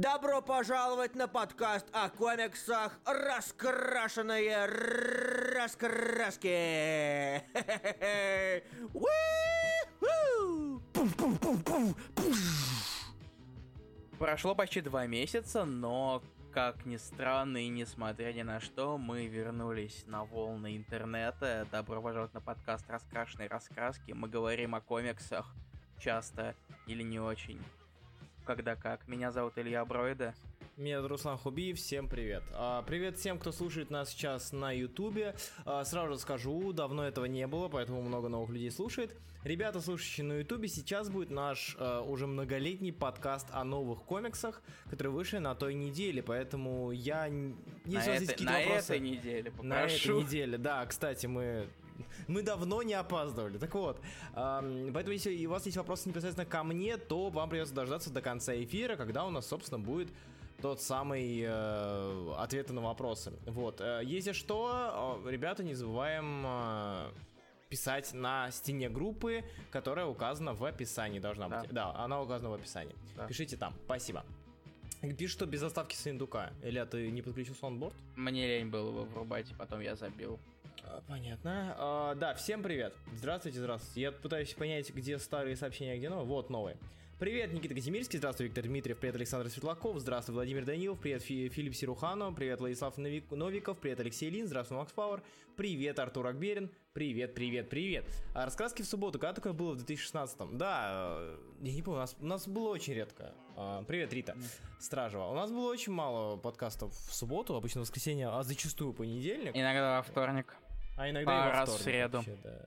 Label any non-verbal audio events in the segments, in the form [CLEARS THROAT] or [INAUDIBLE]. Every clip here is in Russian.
Добро пожаловать на подкаст о комиксах «Раскрашенные раскраски». [LAUGHS] Прошло почти два месяца, но, как ни странно и несмотря ни на что, мы вернулись на волны интернета. Добро пожаловать на подкаст «Раскрашенные раскраски». Мы говорим о комиксах часто или не очень. Когда как. Меня зовут Илья Бройда. Меня зовут Руслан Хубиев, всем привет. А, привет всем, кто слушает нас сейчас на ютубе. А, сразу скажу, давно этого не было, поэтому много новых людей слушает. Ребята, слушающие на ютубе, сейчас будет наш а, уже многолетний подкаст о новых комиксах, который вышли на той неделе, поэтому я... Если на, это, на вопросы, этой неделе, попрошу. На этой неделе, да, кстати, мы [LAUGHS] мы давно не опаздывали. Так вот, поэтому если у вас есть вопросы непосредственно ко мне, то вам придется дождаться до конца эфира, когда у нас, собственно, будет тот самый э, ответы на вопросы. Вот. Э, если что, э, ребята, не забываем э, писать на стене группы, которая указана в описании должна да. быть. Да, она указана в описании. Да. Пишите там. Спасибо. Пишет, что без заставки с индука. Или ты не подключил soundboard? Мне лень было его врубать, потом я забил. А, понятно. А, да, всем привет. Здравствуйте, здравствуйте. Я пытаюсь понять, где старые сообщения, а где новые. Вот новые. Привет, Никита Казимирский, здравствуй, Виктор Дмитриев, привет, Александр Светлаков, здравствуй, Владимир Данилов, привет, Фи Филипп Сируханов, привет, Владислав Новиков, привет, Алексей Лин, здравствуй, Макс Пауэр, привет, Артур Акберин, привет, привет, привет. А раскраски в субботу, когда такое было в 2016-м? Да, э, я не помню, у нас, у нас было очень редко. А, привет, Рита Стражева. У нас было очень мало подкастов в субботу, обычно в воскресенье, а зачастую понедельник. Иногда во вторник. А иногда Пару и во раз в среду. Вообще, да.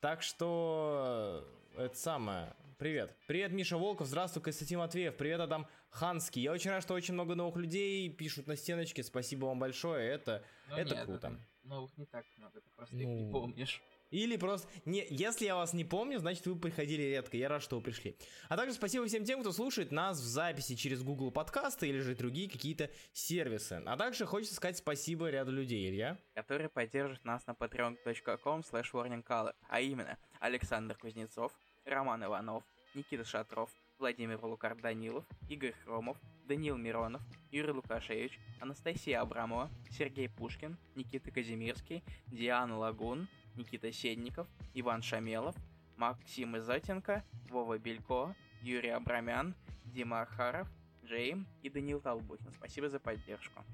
Так что это самое. Привет. Привет, Миша Волков. Здравствуй, Константин Матвеев. Привет, Адам Ханский. Я очень рад, что очень много новых людей пишут на стеночке. Спасибо вам большое. Это, ну, это нет, круто. Новых не так много, ты просто ну... их не помнишь. Или просто... Не, если я вас не помню, значит вы приходили редко. Я рад, что вы пришли. А также спасибо всем тем, кто слушает нас в записи через Google подкасты или же другие какие-то сервисы. А также хочется сказать спасибо ряду людей, Илья. Которые поддерживают нас на patreon.com slash warningcolor. А именно Александр Кузнецов, Роман Иванов, Никита Шатров, Владимир Лукар Данилов, Игорь Хромов, Даниил Миронов, Юрий Лукашевич, Анастасия Абрамова, Сергей Пушкин, Никита Казимирский, Диана Лагун, Никита Седников, Иван Шамелов, Максим Изотенко, Вова Белько, Юрий Абрамян, Дима Архаров, Джейм и Даниил Толбухин. Спасибо за поддержку.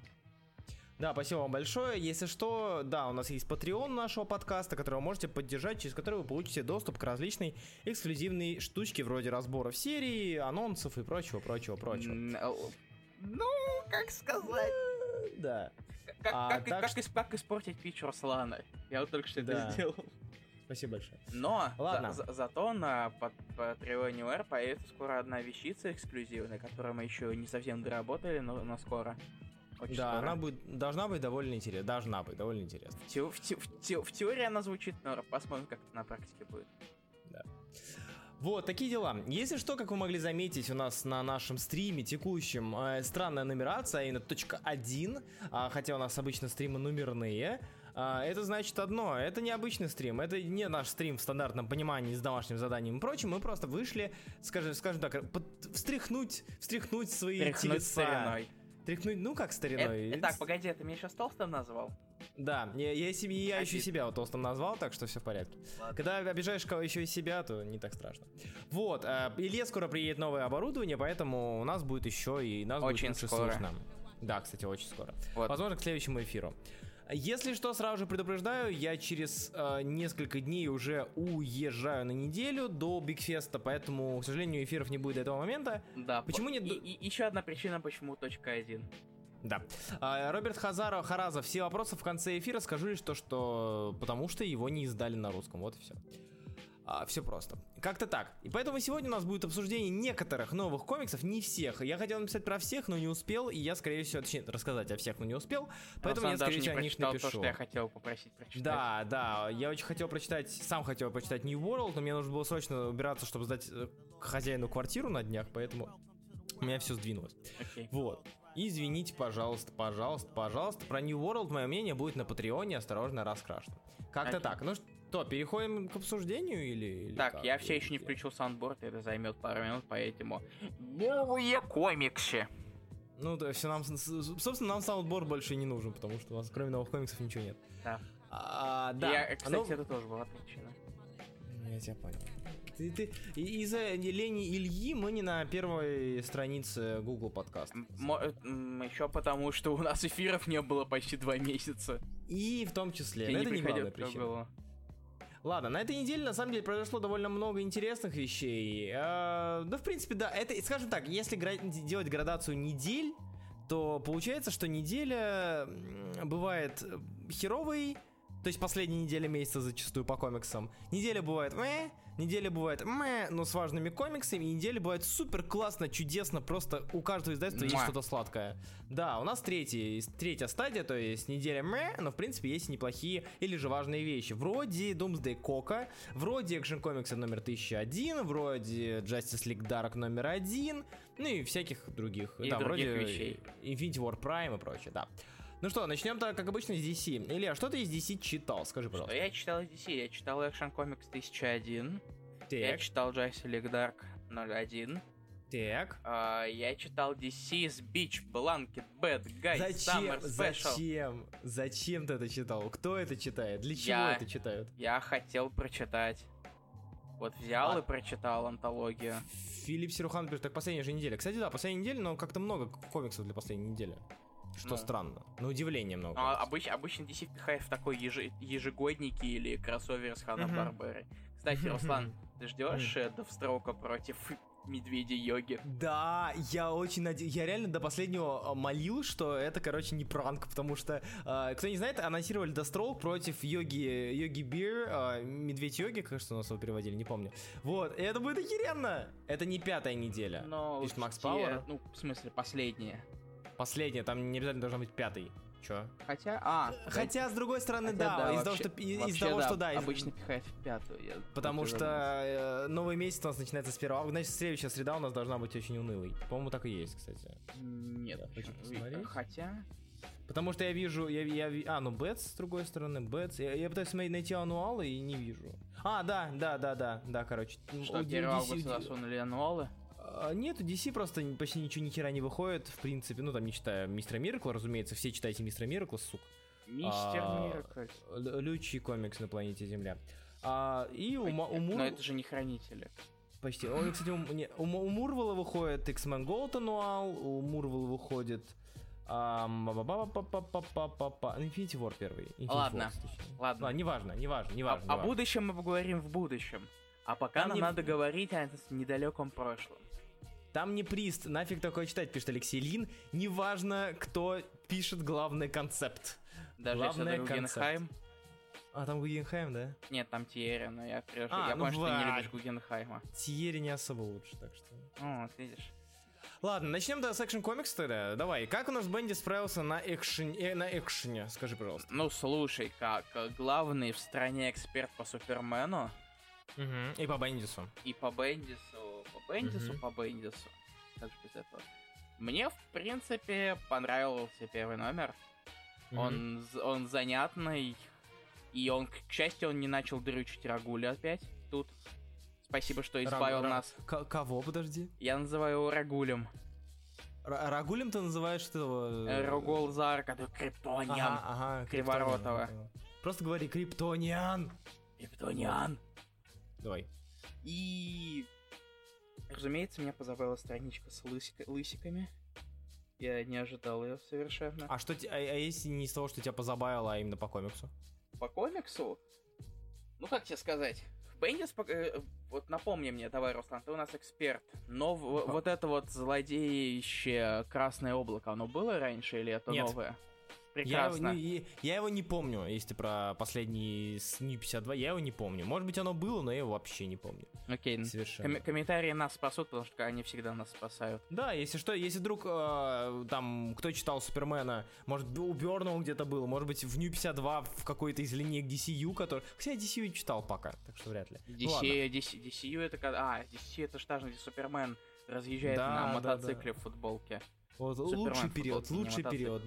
Да, спасибо вам большое. Если что, да, у нас есть Patreon нашего подкаста, который вы можете поддержать, через который вы получите доступ к различной эксклюзивной штучке вроде разборов серии, анонсов и прочего, прочего, прочего. Ну, как сказать? Да. Как, а, как, так как, как испортить пич Руслана? Я вот только что да. это сделал. Спасибо большое. Но Ладно. За, за, зато на Patreon UR появится скоро одна вещица эксклюзивная, которую мы еще не совсем доработали, но, но скоро. Очень да, скоро. она будет, должна быть довольно интересна. Должна быть довольно интересна. В, те, в, те, в, те, в теории она звучит, но посмотрим, как это на практике будет. Да. Вот, такие дела. Если что, как вы могли заметить, у нас на нашем стриме текущем э, странная нумерация, а именно точка 1, а, хотя у нас обычно стримы номерные. А, это значит одно, это не обычный стрим, это не наш стрим в стандартном понимании с домашним заданием и прочим, мы просто вышли, скажем, скажем так, под, встряхнуть, встряхнуть свои Тряхнуть телеса. Стариной. Тряхнуть, ну как стариной. Это, так, погоди, ты меня сейчас толстым назвал? Да, я, я, себе, я еще себя вот толстым назвал, так что все в порядке. Ладно. Когда обижаешь кого еще и себя, то не так страшно. Вот, э, Илье скоро приедет новое оборудование, поэтому у нас будет еще и нас очень будет скоро. слышно. Да, кстати, очень скоро. Вот. Возможно, к следующему эфиру. Если что, сразу же предупреждаю, я через э, несколько дней уже уезжаю на неделю до Бигфеста, поэтому, к сожалению, эфиров не будет до этого момента. Да. Почему нет? И, и, еще одна причина, почему точка один. Да. А, Роберт Хазаров, Харазов, все вопросы в конце эфира скажу лишь то, что потому что его не издали на русском. Вот и все. А, все просто. Как-то так. И поэтому сегодня у нас будет обсуждение некоторых новых комиксов, не всех. Я хотел написать про всех, но не успел, и я, скорее всего, точнее, рассказать о всех, но не успел. Поэтому я, скорее всего, о них напишу. то, что я хотел попросить прочитать. Да, да. Я очень хотел прочитать, сам хотел прочитать New World, но мне нужно было срочно убираться, чтобы сдать э, хозяину квартиру на днях, поэтому у меня все сдвинулось. Okay. Вот. Извините, пожалуйста, пожалуйста, пожалуйста. Про New World мое мнение будет на Патреоне осторожно раскрашено. Как-то okay. так. Ну, То, переходим к обсуждению или... или Так, как? я все еще не включил soundboard, это займет пару минут, поэтому... Новые комиксы! Ну, то есть нам, собственно, нам soundboard больше не нужен, потому что у нас кроме новых комиксов ничего нет. Да. А, да. Я, кстати, Ну, это тоже была причина. Я тебя понял. Ты, ты, и- из-за лени Ильи мы не на первой странице Google подкаст. еще потому, что у нас эфиров не было почти два месяца. И в том числе. Я не это не главная причина. Google. Ладно, на этой неделе на самом деле произошло довольно много интересных вещей. А, да, в принципе, да. Это, скажем так, если гра- делать градацию недель, то получается, что неделя м, бывает э, херовой, то есть последняя неделя месяца зачастую по комиксам. Неделя бывает мэ, неделя бывает мэ, но с важными комиксами, и неделя бывает супер классно, чудесно, просто у каждого издательства есть Муа. что-то сладкое. Да, у нас третий, третья стадия, то есть неделя мэ, но в принципе есть неплохие или же важные вещи. Вроде Doomsday Кока, вроде Action Comics номер 1001, вроде Justice League Dark номер 1, ну и всяких других. И да, других вроде вещей. Infinity War Prime и прочее, да. Ну что, начнем-то, как обычно, с DC. Илья, что ты из DC читал? Скажи, Что пожалуйста. я читал из DC? Я читал Action Comics 1001, я Так, читал Justice League Dark 01, так. а, я читал DC's Beach, Blanket, Bad Guy, Зачем, Summer Special. зачем, зачем ты это читал? Кто это читает? Для чего Я. это читают? Я хотел прочитать. Вот взял А- и прочитал антологию. Филипп Сирухан пишет, так последняя же неделя. Кстати, да, последняя неделя, но как-то много комиксов для последней недели. Что Ну. странно. На удивление много. Ну, обыч- обычно DC впихает в такой ежи- ежегодники или кроссовер с Хана Барберой. Кстати, Руслан, ты ждешь Девстроука против Медведя Йоги? Да, я очень надеюсь, я реально до последнего а, молил, что это, короче, не пранк, потому что, а, кто не знает, анонсировали Deathstroke против Йоги, Йоги Бир, а, Медведь Йоги, кажется, у нас его переводили, не помню. Вот, и это будет охеренно! Это не пятая неделя. Но Пишет Макс те- Пауэр. Ну, в смысле, последняя. Последняя, там не обязательно должна быть пятый. Чё? Хотя, а, Хотя, с другой стороны, хотя да, из-за того, что, из- из вообще, того, да, что да, из- обычно пихает в пятую. я Потому что э, новый месяц у нас начинается с 1 августа, значит, следующая среда у нас должна быть очень унылой. По-моему, так и есть, кстати. Нет, Да, хочу посмотреть. хотя... Потому что я вижу, я, я а, ну Бэтс, с другой стороны, Бэтс. Я, я пытаюсь найти ануалы и не вижу. А, да, да, да, да, да, короче. Что, У 1 DC августа засунули ануалы? А, Нет, у DC просто почти ничего ни хера не выходит, в принципе. Ну, там, не читая Мистера Миракла, разумеется, все читайте Мистера Миракла, сук. Мистер А, Миракль. Л- Лючий комикс на планете Земля. А, и у, у Мур... Но это же не хранители. Почти. Он, кстати, у, не, у, у Мурвала выходит X-Men Gold Annual, у Мурвала выходит... Infinity War первый. Infinity Ладно, точнее. ладно. А, неважно, неважно, О, неважно. о неважно. будущем мы поговорим в будущем. А пока Там нам не- надо говорить о недалеком прошлом. Там не прист, нафиг такое читать, пишет Алексей Лин. Неважно, кто пишет главный концепт. Даже Главное, если Гугенхайм. А, там Гугенхайм, да? Нет, там Тиери, но я прежде. А, я ну понял, что ты не любишь Гугенхайма. Тиери не особо лучше, так что... Ну, вот видишь. Ладно, начнем да, с Action Comics тогда. Давай, как у нас Бенди справился на экшене, э, на экшене? Скажи, пожалуйста. Ну, слушай, как э, главный в стране эксперт по Супермену Угу. И по Бендису. и по Бендису, Бендису, Мгм. по Бендису. Как же без этого? Мне, в принципе, понравился первый номер. Он, з- он занятный. И он, к счастью, он не начал дрючить Рагуля опять тут. Спасибо, что избавил Ра- нас. К- кого, подожди? Я называю его Рагулем. Ра- Рагулем ты называешь этого... Э, Рогол Зар, который Криптониан. Ага, ага, Криворотова. Криптониан. Просто говори Криптониан. Криптониан. Давай. И... Разумеется, меня позабавила страничка с лысика- лысиками. Я не ожидал ее совершенно. А что, а, а если не из того, что тебя позабавило, а именно по комиксу? По комиксу? Ну, как тебе сказать? В Бендис, э, вот напомни мне, давай, Руслан, ты у нас эксперт. Но в- вот это вот злодеющее красное облако, оно было раньше или это Нет. новое? Я Прекрасно. его, не, я его не помню, если про последний СНИ 52, я его не помню. Может быть, оно было, но я его вообще не помню. Окей. Совершенно. Коми- комментарии нас спасут, потому что они всегда нас спасают. Да, если что, если вдруг э, там кто читал Супермена, может у Бёрна где-то был, может быть в Нью 52 в какой-то из линеек DCU, который... Кстати, DCU читал пока, так что вряд ли. Ну DC, ладно. DC, DCU это когда... А, DC это же, где Супермен разъезжает Да, на да, мотоцикле в футболке. Вот, Супермен лучший период, лучший период.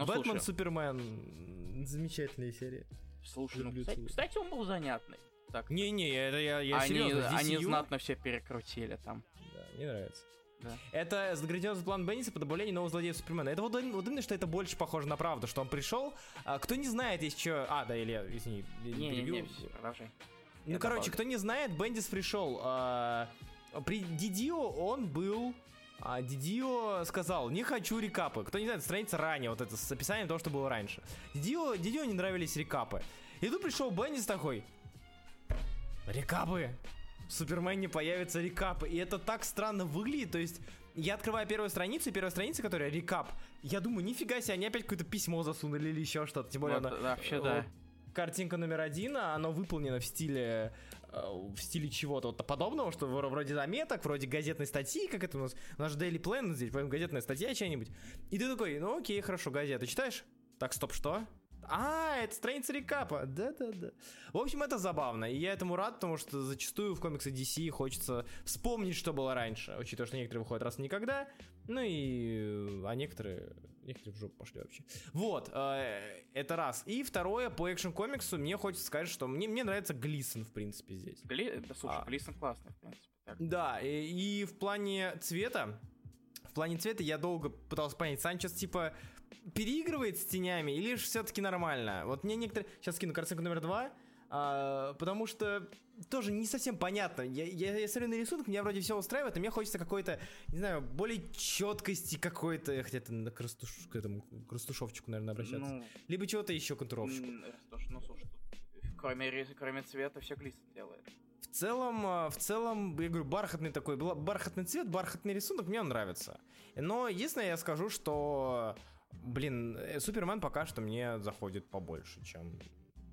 Ну, Бэтмен, слушай, Супермен, замечательные серии. Слушай, ну, кстати, кстати, он был занятный. Так, Не-не, это я, я они, серьезно. здесь они DCU знатно все перекрутили там. Да, мне нравится. Да. Это грандиозный план Бенниса по добавлению нового злодея Супермена. Это вот, вот именно, что это больше похоже на правду, что он пришел. А, кто не знает, есть что... А, да, или, извини, Не-не-не, перебью. всё, продолжай. Ну, Я короче, добавлю. кто не знает, Бендис пришел. а, при Дидио он был... А Дидио сказал, не хочу рекапы. Кто не знает, страница ранее, вот это с описанием того, что было раньше. Дидио, Дидио не нравились рекапы. И тут пришел Бендис такой, рекапы. В Супермене появятся рекапы. И это так странно выглядит. То есть, я открываю первую страницу, и первая страница, которая рекап. Я думаю, нифига себе, они опять какое-то письмо засунули или еще что-то. Тем более, Вот, она- вообще, да. Картинка номер один, а оно выполнено в стиле в стиле чего-то вот подобного, что вро- вроде заметок, вроде газетной статьи, как это у нас, у нас же Daily Planet здесь, поэтому газетная статья чья-нибудь. И ты такой, ну окей, хорошо, газету читаешь? Так, стоп, что? А, это страница рекапа. Да-да-да. В общем, это забавно. И я этому рад, потому что зачастую в комиксах DC хочется вспомнить, что было раньше. Учитывая, что некоторые выходят раз никогда. Ну и... А некоторые... Некоторые в жопу пошли вообще. Вот, э, это раз. И второе, по экшен комиксу мне хочется сказать, что мне, мне нравится Глисон, в принципе, здесь. Гли... Да, слушай, А. Глисон классный, в принципе. Так. Да, и, и в плане цвета, в плане цвета я долго пытался понять, Санчес типа переигрывает с тенями или же все-таки нормально? Вот мне некоторые... Сейчас скину картинку номер два, а, потому что тоже не совсем понятно. Я, я, я смотрю на рисунок, меня вроде все устраивает, но мне хочется какой-то, не знаю, более четкости какой-то, хотя это на крастуш, к этому крастушовчику, наверное, обращаться. Ну, Либо чего-то еще контуровщику. ну, слушай, кроме, кроме цвета все Глисон делает. В целом, э, в целом, я говорю, бархатный такой, бархатный цвет, бархатный рисунок, мне он нравится. Но единственное, я скажу, что, блин, э, Супермен пока что мне заходит побольше, чем...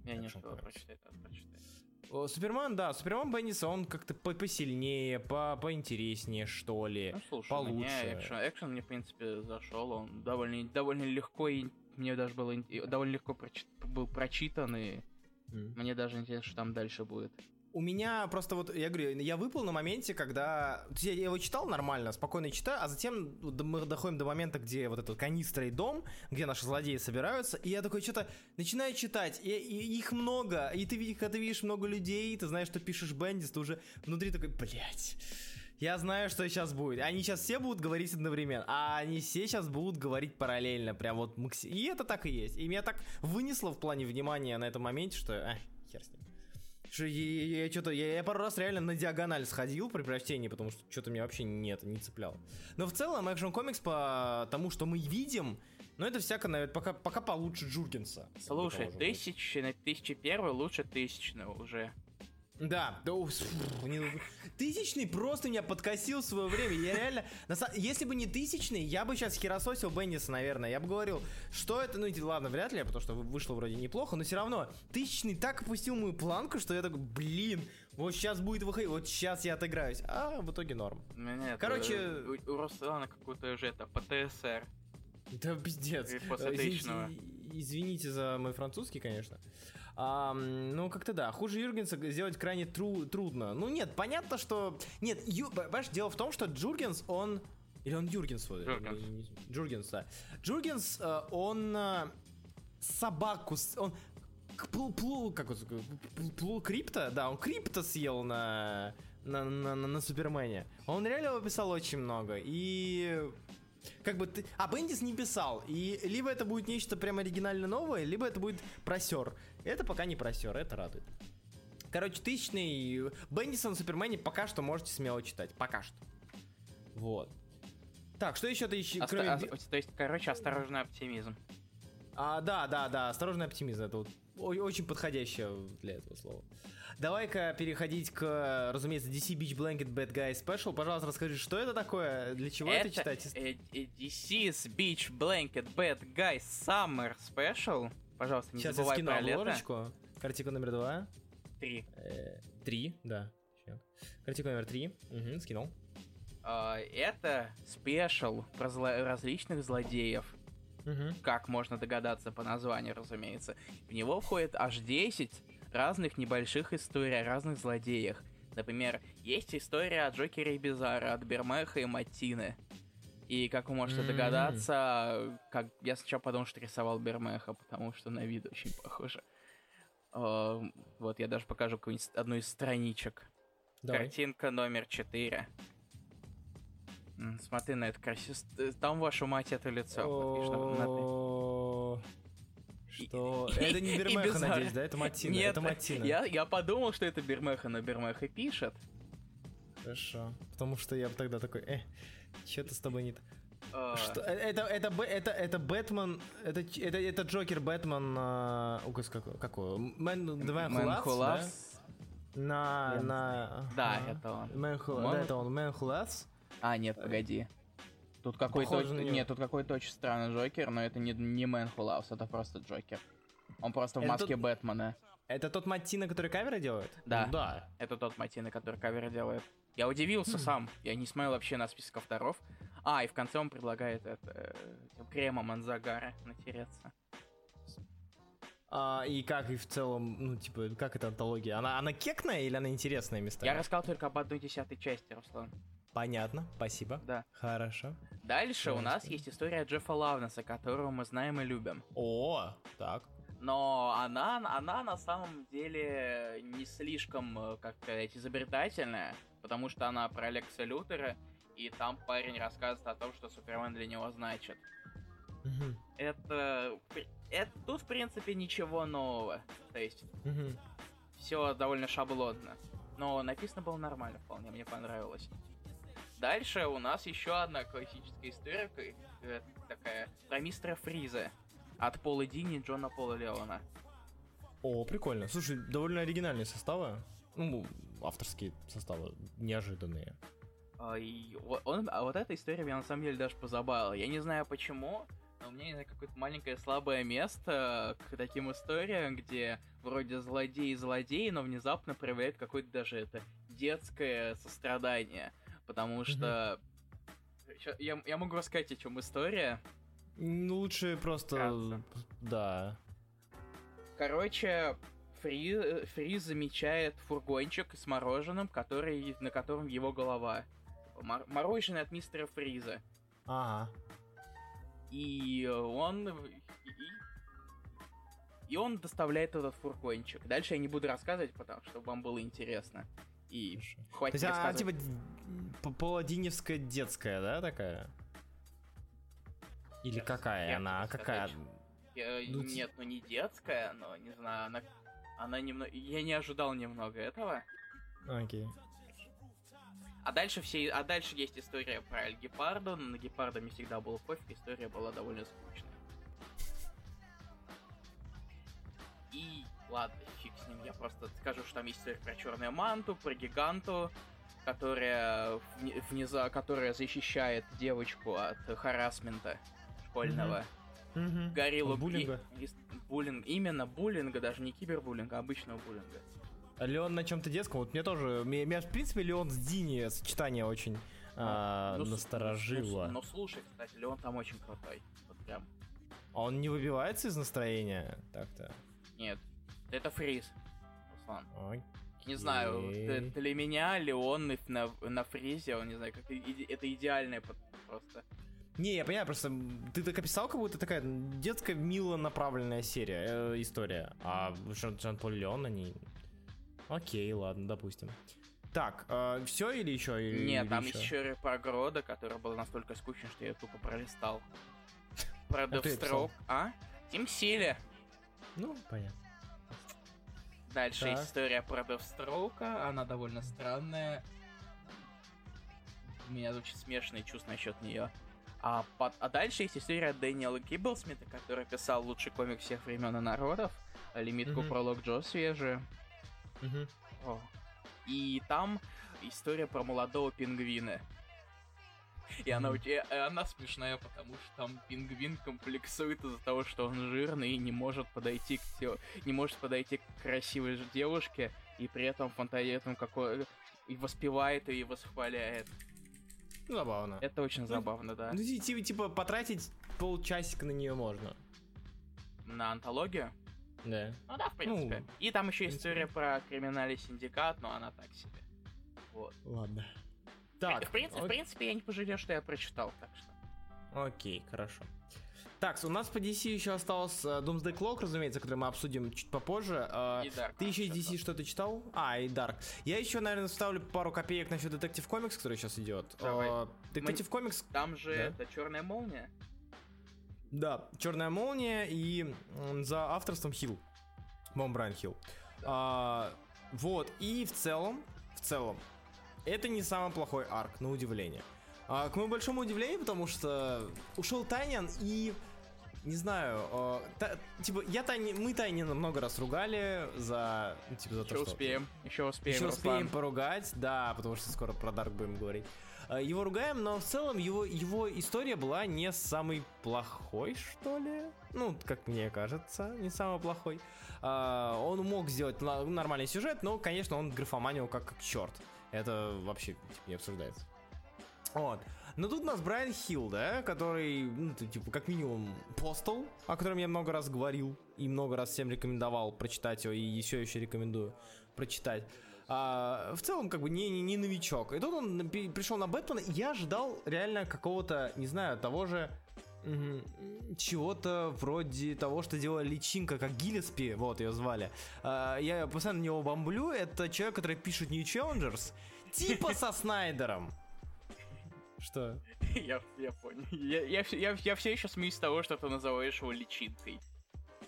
Я не успел прочитать, надо прочитать. Супермен, да, Супермен Бенниса, он как-то по- посильнее, по поинтереснее, что ли. Ну, слушай, получше. мне экшен, экшен мне, в принципе, зашел, он довольно, довольно легко, и мне даже было, довольно легко прочи- был прочитан, и М. мне даже интересно, что там дальше будет. У меня просто вот, я говорю, я выпал на моменте, когда... то есть Я его читал нормально, спокойно читаю, а затем мы доходим до момента, где вот этот канистра и дом, где наши злодеи собираются, и я такой что-то начинаю читать, и, и их много, и ты, когда ты видишь много людей, ты знаешь, что пишешь Бендис, ты уже внутри такой, блядь... Я знаю, что сейчас будет. Они сейчас все будут говорить одновременно, а они все сейчас будут говорить параллельно, прям вот макси... И это так и есть. И меня так вынесло в плане внимания на этом моменте, что... А, хер с ним. Что я, я, что-то, я, я пару раз реально на диагональ сходил при прочтении, потому что что-то меня вообще нет, не цепляло. Но в целом экшн комикс по тому, что мы видим, ну это всяко, наверное, пока, пока получше Джургенса. Слушай, быть. тысячный, тысяча первый лучше тысячного уже. Да, да, не- тысячный просто меня подкосил в свое время. Я реально, на если бы не тысячный, я бы сейчас херососил Бенниса, наверное. Я бы говорил, что это, ну ладно, вряд ли, потому что вышло вроде неплохо, но все равно тысячный так опустил мою планку, что я такой, блин, вот сейчас будет выходить, вот сейчас я отыграюсь. А в итоге норм. Это, Короче- э, у, у Руслана какой-то уже это ПТСР. Да пиздец. Э, извините-. Извините за мой французский, конечно. А, ну, как-то да. Хуже Юргенса сделать крайне тру- трудно. Ну, нет, понятно, что... Нет, Ю... понимаешь, дело в том, что Джургенс, он... Или он Юргенс? вот, Джургенс. Джургенс, да. Джургенс, э, он э, собаку... Он плу, плу, как вот, плу, плу- крипто, да, он крипто съел на, на, на, на, на Супермене. Он реально его писал очень много. И как бы ты... А Бендис не писал. И либо это будет нечто прям оригинально новое, либо это будет просер. Это пока не просер, это радует. Короче, тысячный Бендиса на Супермене пока что можете смело читать. Пока что. Вот. Так, что еще ты еще... Оста- кроме... ос- то есть, короче, осторожный оптимизм. А, да, да, да, осторожный оптимизм. Это вот о- очень подходящее для этого слова. Давай-ка переходить к, разумеется, DC Beach Blanket Bad Guy Special. Пожалуйста, расскажи, что это такое, для чего это, читать? э, э, DC's Beach Blanket Bad Guy Summer Special. Пожалуйста, не Сейчас я забывай скину про лето. обложечку. Картинка номер два. Три. Э, Три, да. Картинка номер три. Угу, скинул. А, это спешл про зло- различных злодеев. Угу. как можно догадаться по названию, разумеется. В него входит аж 10 разных небольших историй о разных злодеях. Например, есть история о Джокере и Бизаре, от Бермеха и Маттины. И, как вы можете догадаться, как я сначала подумал, что рисовал Бермеха, потому что на вид очень похоже. Э, Вот, я даже покажу одну из страничек. Давай. Картинка номер 4. Смотри на это красиво. Там, вашу мать, это лицо. Что? Это не Бермеха, надеюсь, да? Это Матина. Нет, это Матина. Я, я подумал, что это Бермеха, но Бермеха пишет. Хорошо. Потому что я тогда такой, э, что-то с тобой не так. Что? э, Это, это, это, это Бэтмен, это, это, это Джокер Бэтмен, а, какой, какой? Мэн, The Man Man Who да? На, Я- на... Да, ага. это он. Man Who, По-моему- да, это он, Man Who. А, нет, погоди. Тут какой-то... Нет, тут какой-то очень странный Джокер, но это не, не Man Who это просто Джокер. Он просто в Это маске тот- Бэтмена. Это тот Маттина, который каверы делает? Да. Ну да. Это тот Матина, который кавер делает. Я удивился сам. Я не смотрел вообще на список авторов. А, и в конце он предлагает это, э, кремом от загара натереться. А, и как и в целом, ну, типа, как эта антология? Она, она кекная или она интересная местами? Я рассказал только об одной десятой части, Руслан. Понятно, спасибо. Да. Хорошо. Дальше у Давай, нас есть история Джеффа Лавнеса, которого мы знаем и любим. О, так. Но она, она на самом деле не слишком, э, как сказать, изобретательная, потому что она про Лекса Лютера, и там парень рассказывает о том, что Супермен для него значит. Мгм, Это, это тут, в принципе, ничего нового. То есть, мгм. все довольно шаблонно. Но написано было нормально вполне, мне понравилось. Дальше у нас еще одна классическая история, э, такая, про мистера Фриза. От Пола Дини и Джона Пола Леона. О, прикольно. Слушай, довольно оригинальные составы. Ну, авторские составы неожиданные. А, и он, а вот эта история меня на самом деле даже позабавила. Я не знаю почему, но у меня есть какое-то маленькое слабое место к таким историям, где вроде злодей злодей, но внезапно проявляет какое-то даже это детское сострадание. Потому что... Ща- Я, я могу рассказать, о чем история. Ну, лучше просто... Вкратце. Да. Короче, Фри, Фриз замечает фургончик с мороженым, который, на котором его голова. Мор- мороженое от мистера Фриза. Ага. И он... И, и он доставляет этот фургончик. Дальше я не буду рассказывать, потому что вам было интересно. И Хорошо. То хватит есть, а, рассказывать. типа, поладиневская детская, да, такая? Или Сейчас какая она? Какая? сказать. Я- ну, нет, ну не детская, но не знаю, она... Она немного... Я не ожидал немного этого. Окей. А дальше все, а дальше есть история про Эль Гепардо, но на Гепардо мне всегда было пофиг, история была довольно скучная. И ладно, фиг с ним, я просто скажу, что там есть история про черную манту, про гиганту, которая вниза, которая защищает девочку от харасмента школьного. Мгм. Гориллу От буллинга? и- и- буллинг, именно буллинга, даже не кибербуллинга, а обычного буллинга. Леон на чем-то детском, вот мне тоже, меня, меня, в принципе, Леон с Дини сочетание очень а, Ну, с- насторожило. Ну, ну, слушай, кстати, Леон там очень крутой. Вот прям. А Он не выбивается из настроения так-то? Нет, это фриз, Руслан. Ой. Не знаю, для меня Леон на, на фризе, он не знаю, как это идеальное просто. Не, я понимаю, просто ты так описал, как будто такая детская, мило направленная серия, э, история. А Жан, Жан-Поль Леон, они... Окей, ладно, допустим. Так, все или еще? Или, Нет, или там еще? еще про Грода, которая была настолько скучна, что я тупо пролистал. [LAUGHS] Про А её Девстроук. А? Тим Сили. Ну, понятно. Дальше Так. история про Девстроука, она довольно странная. У меня очень смешанные чувства насчет нее. А, под- а дальше есть история Дэниела Кибблсмита, который писал лучший комик всех времен и народов. Лимитку Мгм. пролог Джо свежая. Мгм. О. И там история про молодого пингвина. И она, у тебя- э, она смешная, потому что там пингвин комплексует из-за того, что он жирный и не может подойти к те- не может подойти к красивой же девушке, и при этом фантазирует какой и воспевает ее и восхваляет. Ну, забавно. Это очень забавно, да. Ну, ти- ти- типа, потратить полчасика на нее можно. На антологию? Да. Ну да, в принципе. Ну, и там еще принципе. история про криминальный синдикат, но она так себе. Вот. Ладно. Так, в, принципе, в ок- принципе, я не пожалел, что я прочитал, так что. Окей, хорошо. Так, у нас по DC еще осталось э, Doomsday Clock, разумеется, который мы обсудим чуть попозже. Э, И Dark Ты еще из DC что-то читал? А, и Dark. Я еще, наверное, вставлю пару копеек насчет Detective Comics, который сейчас идет. Давай. Э, Detective Comics, Там же Да. это черная молния. да, Черная молния и за авторством Хилл. Бом Брайан Хилл. А, вот, и в целом, в целом, это не самый плохой арк, на удивление. А, к моему большому удивлению, потому что ушел Тайнян и не знаю, э, та- типа я Тайни, мы Тайнина много раз ругали за, ну, типа за то, Еще что успеем. Еще успеем. еще Руслан. успеем поругать, да, потому что скоро про Дарк будем говорить. Э, Его ругаем, но в целом его, его история была не самой плохой, что ли? Ну, как мне кажется, не самый плохой. А, Он мог сделать нормальный сюжет, но, конечно, он графоманил как, как черт. Это вообще типа, не обсуждается. Вот. Но тут у нас Брайан Хилл, да, который, ну, типа, как минимум, постол, о котором я много раз говорил и много раз всем рекомендовал прочитать его, и еще еще рекомендую прочитать. А, в целом, как бы, не, не, не новичок. И тут он пришел на Бэтмена, и я ожидал реально какого-то, не знаю, того же чего-то вроде того, что делала личинка, как Гиллеспи, вот ее звали. А, я постоянно на него бомблю, это человек, который пишет New Challengers, типа со Снайдером. Что? Я, я понял. Я, я, все- я, я все еще смеюсь с того, что ты называешь его личинкой.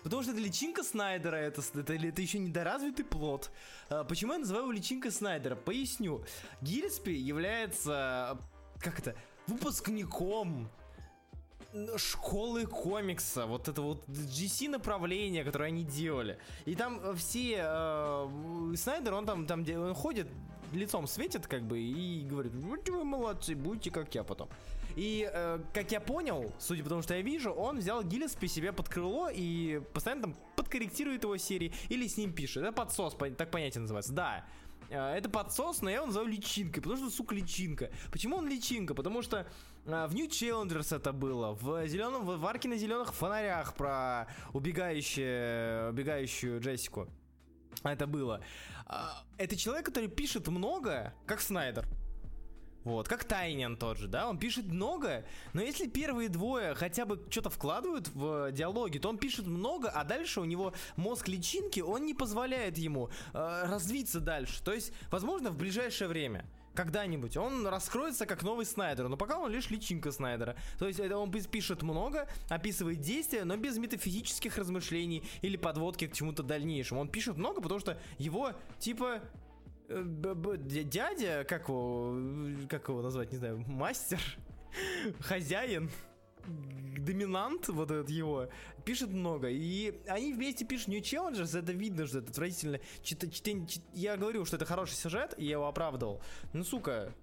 Потому что это личинка Снайдера, это, это, это еще недоразвитый плод. А, почему я называю его личинка Снайдера? Поясню. Гиллеспи является, как это, выпускником школы комикса, вот это вот GC направление, которое они делали. И там все э, Снайдер, он там, там он ходит, лицом светит, как бы, и говорит, вот вы молодцы, будете как я потом. И, э, как я понял, судя по тому, что я вижу, он взял Гиллеспи себе под крыло и постоянно там подкорректирует его серии или с ним пишет. Это подсос, так понятие называется. Да, Э, это подсос, но я его называю личинкой, потому что, сука, личинка. Почему он личинка? Потому что э, в New Challengers это было, в зеленом, в арке на зеленых фонарях про убегающую, убегающую Джессику. Это было. А, Это человек, который пишет много, как Снайдер. Вот, как Тайнин тот же, да, он пишет много, но если первые двое хотя бы что-то вкладывают в диалоги, то он пишет много, а дальше у него мозг личинки, он не позволяет ему э, развиться дальше. То есть, возможно, в ближайшее время, когда-нибудь, он раскроется как новый Снайдер, но пока он лишь личинка Снайдера. То есть, это он пишет много, описывает действия, но без метафизических размышлений или подводки к чему-то дальнейшему. Он пишет много, потому что его, типа, э, дядя, как его, как его назвать, не знаю, мастер, [LAUGHS] хозяин, доминант, вот этот его, пишет много. И они вместе пишут New Challengers, это видно, что это отвратительно. Чита- читень- чит- я говорил, что это хороший сюжет, и я его оправдывал. Ну, сука,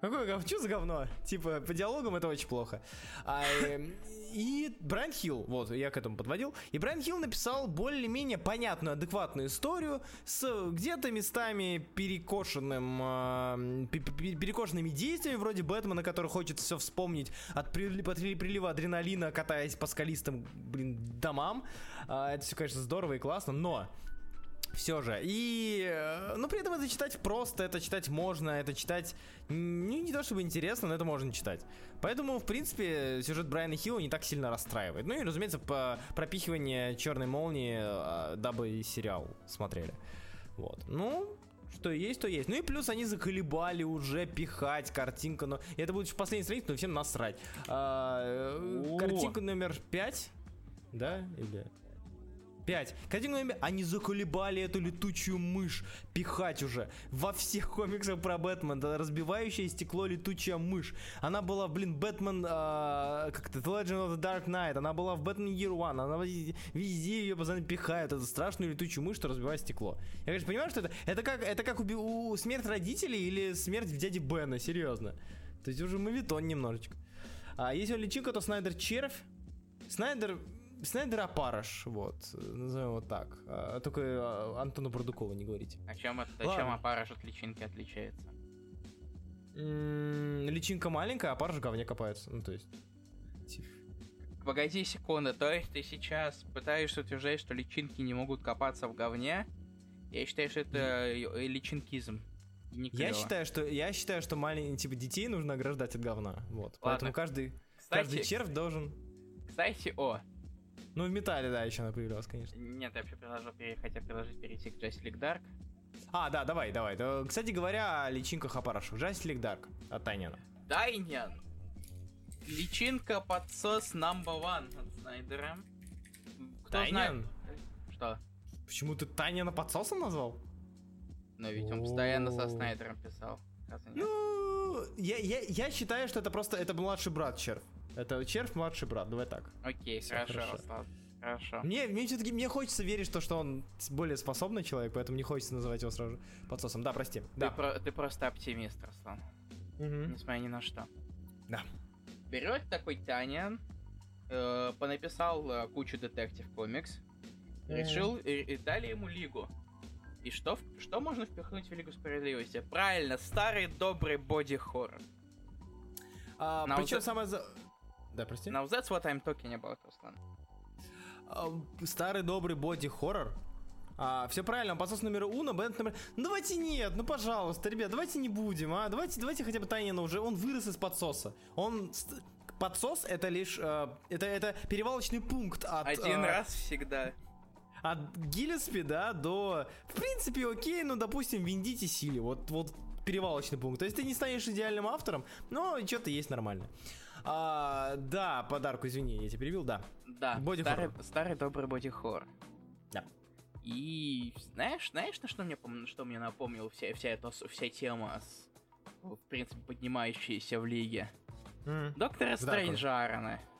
Какое? Что за говно? Типа, по диалогам это очень плохо. А, эм, и Брайан Хилл, вот, я к этому подводил. И Брайан Хилл написал более-менее понятную, адекватную историю с где-то местами перекошенным, э, пе- пе- перекошенными действиями, вроде Бэтмена, который хочет все вспомнить от прили- при- прилива адреналина, катаясь по скалистым, блин, домам. А, это все, конечно, здорово и классно, но все же. И, э, ну, при этом это читать просто, это читать можно, это читать ну, не то чтобы интересно, но это можно читать. Поэтому, в принципе, сюжет Брайана Хилла не так сильно расстраивает. Ну и, разумеется, по пропихивание Черной Молнии, э, дабы сериал смотрели. Вот. Ну, что есть, то есть. Ну и плюс они заколебали уже пихать картинку. Но... Это будет в последней странице, но всем насрать. А, э, картинка номер 5. Да? Или... 5. Картинка номер... Они заколебали эту летучую мышь пихать уже во всех комиксах про Бэтмена. Разбивающее стекло летучая мышь. Она была, блин, Бэтмен... а, как-то The Legend of the Dark Knight. Она была в Бэтмен Year One. Она везде, ее постоянно пихают. Эту страшную летучую мышь, что разбивает стекло. Я, конечно, понимаю, что это... Это как, это как уби- у смерть родителей или смерть в дяде Бена. Серьезно. То есть уже мавитон немножечко. А если он личинка, то Снайдер червь. Снайдер Снайдер опарыш, вот, назовем его так. А, только а, Антону Продукову не говорите. А чем, Ладно. чем опарыш от личинки отличается? М, Личинка маленькая, а опарыш в говне копается. Ну, то есть... Погоди секунду, то есть ты сейчас пытаешься утверждать, что личинки не могут копаться в говне? Я считаю, что это э, личинкизм. Я считаю, что я считаю, что маленькие типа детей нужно ограждать от говна. Вот. Поэтому каждый, каждый Кстати, червь должен. Кстати, о, Ну, в металле, да, еще она появлялась, конечно. нет, я вообще предложил, хотел предложить перейти к Justice League Dark. А, да, давай, давай. Да, Кстати говоря, о личинках аппаратов. Justice League Dark от Тайнина. Дайнян. Личинка подсос number one от Снайдера. Кто знает... Тайнин? Что? Почему ты Тайнина подсосом назвал? Ну ведь он постоянно со. Снайдером писал. Ну, я, я, я считаю, что это просто это младший брат Червь. Это Червь младший брат, давай так. Окей, всё хорошо, хорошо. Руслан. Хорошо. Мне, мне все-таки мне хочется верить, что, что он более способный человек, поэтому не хочется называть его сразу же подсосом. Да, прости. Ты, Да. про- ты просто оптимист, Руслан. Мгм. Несмотря ни на что. Да. Берет такой Таня, э, понаписал э, кучу детектив комикс, решил, и, и дали ему лигу. И что, в- что можно впихнуть в Лигу Справедливости? Правильно, старый добрый боди-хоррор. А, причем самое... Да, прости. Now that's what I'm talking about, Руслан. А, старый добрый боди-хоррор. все правильно, подсос номер уно, бенд номер... Ну давайте нет, ну пожалуйста, ребят, давайте не будем, а. Давайте, давайте хотя бы Тайнина уже, он вырос из подсоса. Он... Подсос это лишь... э, это, это перевалочный пункт от... Один э, раз всегда. От Гиллеспи, да, до... В принципе, окей, ну, допустим, Виндите Сили. Вот, вот перевалочный пункт. То есть ты не станешь идеальным автором, но что-то есть нормально. А, да, подарку, извини, я тебя перебил, да. Да, Боди-хоррор. старый, старый добрый боди-хоррор. Да. И знаешь, знаешь, на что мне, что мне напомнил вся, вся эта вся тема, с, в принципе, поднимающаяся в лиге? М. Доктора Да, Стрэнджа Аарона. Да,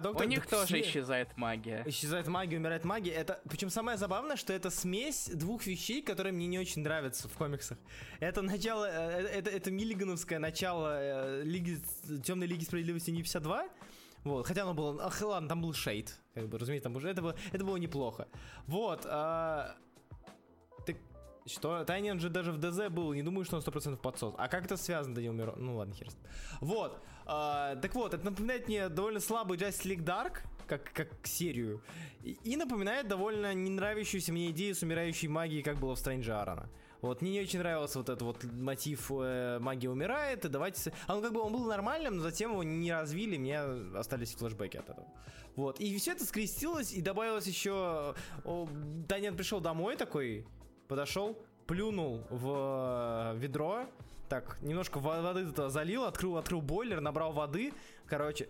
доктор... У них так тоже все- исчезает магия. Исчезает магия, умирает магия. Это, причем самое забавное, что это смесь двух вещей, которые мне не очень нравятся в комиксах. Это начало, э, это, это Миллигановское начало э, Лиги, Темной Лиги Справедливости не 52. Вот, хотя оно было, ах, ладно, там был шейд, как бы, разумеется, там был, это было, это было неплохо. Вот, а, что, Тайнин же даже в ДЗ был, не думаю, что он 100% подсос. А как это связано, Данил Миро? Ну ладно, хер. Вот, а, так вот, это напоминает мне довольно слабый Justice League Dark, как, как серию, и, и напоминает довольно не нравящуюся мне идею с умирающей магией, как было в Стрэнджа Аарона. Вот мне не очень нравился вот этот вот мотив э, магия умирает, и давайте... он как бы он был нормальным, но затем его не развили, мне остались флешбеки от этого. Вот, и все это скрестилось, и добавилось еще... о, пришел домой такой, подошел, плюнул в э, ведро, так, немножко во- воды туда залил, открыл, открыл бойлер, набрал воды, короче,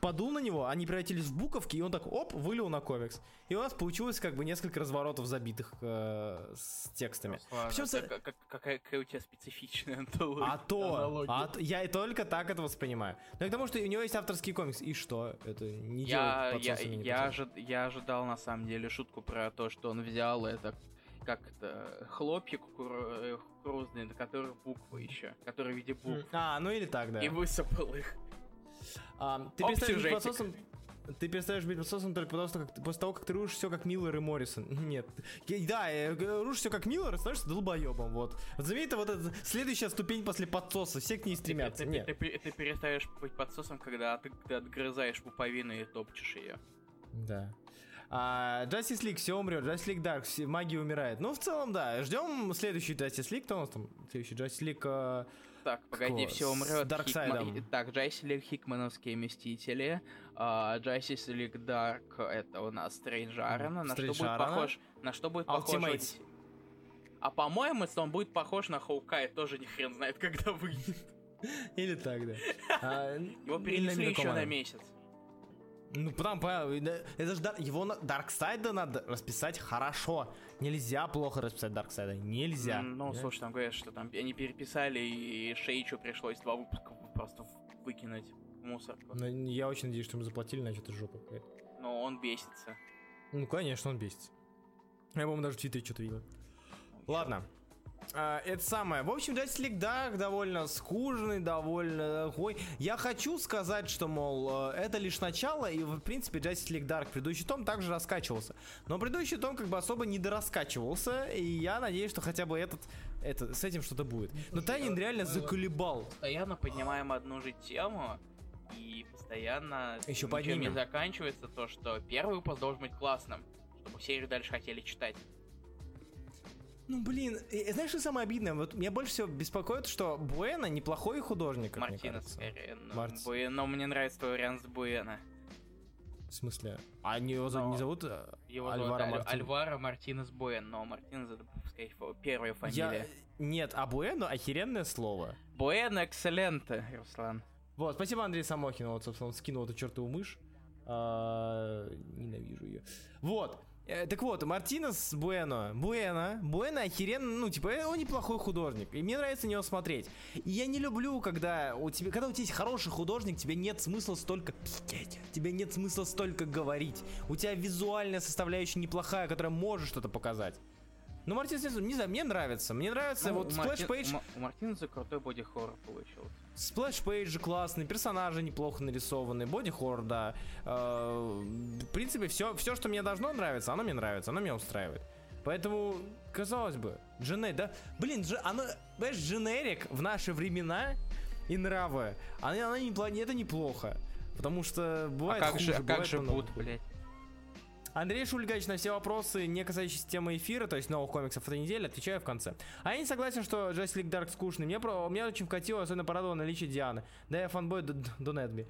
подул на него, они превратились в буковки, и он так, оп, вылил на комикс. И у нас получилось как бы несколько разворотов забитых э, с текстами. Ладно, Причем это как- как- какая, какая у тебя специфичная [LAUGHS] антология. а то, аналогия. а я и только так это воспринимаю. Но к тому, что у него есть авторский комикс, и что? Это не я, делает я, я, ожи- я ожидал на самом деле шутку про то, что он взял это как это хлопья кукур- э, кукурузные, на которых буквы еще, которые в виде букв, А, ну или так, да. и высыпал их. А, ты Оп, перестаешь быть подсосом. Ты перестаешь быть подсосом только потому, что как- после того, как ты рушишь все как Миллер и Моррисон. [LAUGHS] Нет. Я- Да, э, рушишь все как Миллер и становишься долбоебом. Вот. Вот заметь, это вот эта следующая ступень после подсоса. Все к ней стремятся. Ты, Нет. ты- ты- ты перестаешь быть подсосом, когда ты, ты отгрызаешь пуповину и топчешь ее. Да. А, Justice League все умрет, Justice League Dark, все- магия умирает. Ну, в целом, да. Ждем следующий Justice League. Кто у нас там? Следующий Justice League. э, Так, погоди, Кто? все умрет. Дарксайдом. Так, Justice League Хикмановские Мстители. а, Justice League Dark это у нас Стрейндж Аарона. На что Стрэндж будет похож? На что будет похож? Ultimates. А по-моему, он будет похож на Hawkeye, тоже ни хрен знает, [LAUGHS] когда выйдет. Или так, да. А, Его перенесли еще на месяц. Ну, да, это же его на Дарксайда надо расписать хорошо. Нельзя плохо расписать Дарксайда. Нельзя. Ну, Да? слушай, там говорят, что там они переписали, и Шейчу пришлось два выпуска просто выкинуть в мусорку. Но я очень надеюсь, что ему заплатили, иначе это жопа какая-то. Но он бесится. Ну, конечно, он бесится. Я, по-моему, даже в Твиттере что-то видел. Ладно. А, это самое. В общем, Justice League Dark довольно скучный, довольно такой. Я хочу сказать, что, мол, э, это лишь начало, и, в принципе, Justice League Dark, предыдущий том, также раскачивался. Но предыдущий том как бы особо не дораскачивался, и я надеюсь, что хотя бы этот, это, с этим что-то будет. Но Тайнин реально заколебал. Постоянно поднимаем одну же тему, и постоянно ничем поднимем. не заканчивается то, что первый выпуск должен быть классным, чтобы серию дальше хотели читать. Ну, блин, знаешь, что самое обидное? Вот меня больше всего беспокоит, что Буэна неплохой художник, кажется. скорее. Но, Марти- Буэ- но мне нравится твой вариант с Буэна. В смысле? А они его Но не зовут э, Его Альваро зовут Мартин- Альваро Мартинес Буэн, но Мартинес это, скорее всего, первая Я... фамилия. Нет, а Буэно охеренное слово. Буэн экселенте, Руслан. Вот, спасибо Андрей Самохин, вот, собственно, он скинул эту чертову мышь. А, ненавижу ее. Вот. Э, Так вот, Мартинес Буэно. Буэно. Буэно охеренно, ну, типа, э, он неплохой художник. И мне нравится на него смотреть. И я не люблю, когда у тебя, когда у тебя есть хороший художник, тебе нет смысла столько пиздеть. Тебе нет смысла столько говорить. У тебя визуальная составляющая неплохая, которая может что-то показать. Ну, Мартинес, не знаю, мне нравится. Мне нравится Ну, вот Splash Page. у Ма- У Мартинеса крутой боди-хоррор получился. Splash page и классный, персонажи неплохо нарисованы, body horror, да. Э, В принципе, все, все, что мне должно нравиться, оно мне нравится, оно меня устраивает. Поэтому, казалось бы, дженерик, да? Блин, же, оно, понимаешь, дженерик в наши времена и нравы, оно, оно не, это неплохо. Потому что А бывает как хуже, же, как бывает же хуже. блядь? Андрей Шульгач на все вопросы, не касающиеся темы эфира, то есть новых комиксов этой недели, отвечаю в конце. А я не согласен, что Justice League Dark скучный. Мне, про, мне очень вкатило, особенно порадовало наличие Дианы. Да, я фанбой Донетби.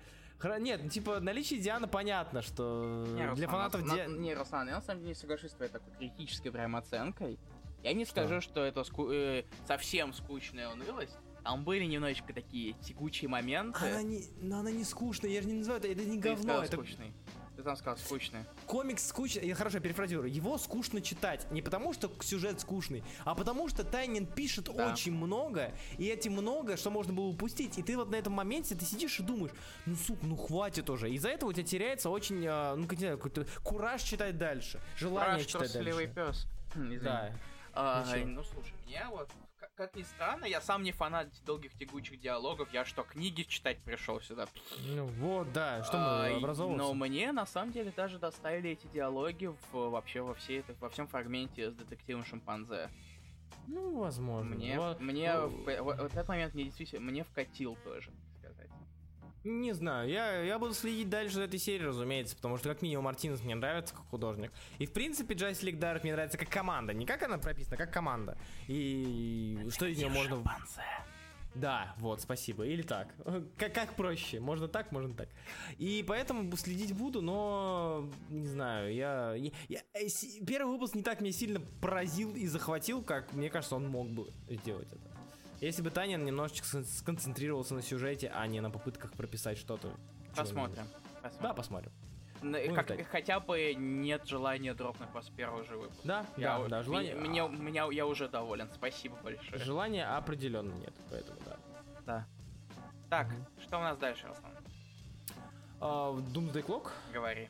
Нет, ну, типа, наличие Дианы понятно, что Не, для Руслан, фанатов на- Ди- Не, Руслан, я на самом деле не соглашусь с твоей такой критической прям оценкой. Я не скажу, что это ску- э, совсем скучная унылость. Там были немножечко такие текучие моменты. Она не, но она не скучная, я же не называю это, это не Ты говно, это скучный. Ты там сказал скучный. комикс скучный, я хорошо перефразирую, его скучно читать, не потому что сюжет скучный, а потому что Тайнин пишет Да. очень много, и этим много, что можно было упустить, и ты вот на этом моменте, ты сидишь и думаешь, ну сука, ну хватит уже, из-за этого у тебя теряется очень, а, ну как не знаю, какой-то кураж читать дальше, желание Раш, читать дальше. пес. Извини. Да, А, ну слушай, меня вот, как, ни странно, я сам не фанат долгих тягучих диалогов, я что, книги читать пришел сюда? ну вот, да, что А, мы образовываться? Но мне на самом деле даже доставили эти диалоги в, вообще во всей во всем фрагменте с детективом шимпанзе. Ну, возможно. Мне, Вот, мне ну, в- в- вот этот момент мне действительно мне вкатил тоже. Не знаю, я, я буду следить дальше за этой серией, разумеется, потому что как минимум Мартинес мне нравится как художник. И в принципе Justice League Dark мне нравится как команда, не как она прописана, а как команда. И что из нее можно... Шимпанзе. Да, вот, спасибо. Или так. Как, как проще. Можно так, можно так. И поэтому следить буду, но не знаю, я, я- я- э, первый выпуск не так меня сильно поразил и захватил, как мне кажется, он мог бы сделать это. Если бы Танин немножечко скон- сконцентрировался на сюжете, а не на попытках прописать что-то. Посмотрим. посмотрим. Да, посмотрим. Н- будем как- хотя бы нет желания дропнуть после первого же выпуска. Да, Я, да, у- да, желание, Меня, меня, меня- я уже доволен. Спасибо большое. желания определенно нет, поэтому да. Да. Так, Мгм. что у нас дальше, Руслан? А, Doomsday Clock? Говори.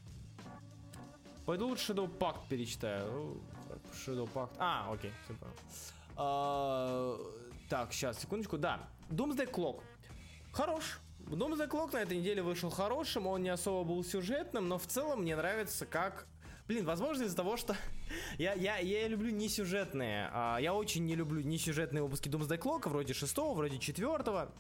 Пойду лучше Shadow Pact перечитаю. Ну, Shadow Pact. А, окей, все понял. А, так, сейчас, секундочку. Да, Doomsday Clock. Хорош. Doomsday Clock на этой неделе вышел хорошим, он не особо был сюжетным, но в целом мне нравится как... Блин, возможно из-за того, что [LAUGHS] я, я, я люблю не сюжетные, а, я очень не люблю не сюжетные выпуски Doomsday Clock, вроде шестого, вроде четвертого.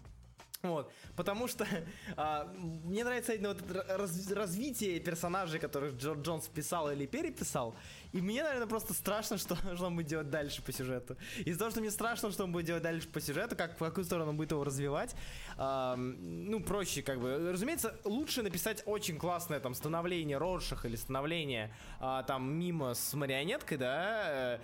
Вот, потому что [LAUGHS] а, мне нравится именно вот раз- развитие персонажей, которых Джо Джонс писал или переписал. И мне, наверное, просто страшно, [LAUGHS] что, что он будет делать дальше по сюжету. Из-за того, что мне страшно, что он будет делать дальше по сюжету, как в какую сторону он будет его развивать, а, ну, проще как бы. Разумеется, лучше написать очень классное там становление Роршах или становление а, там мимо с марионеткой, да, э,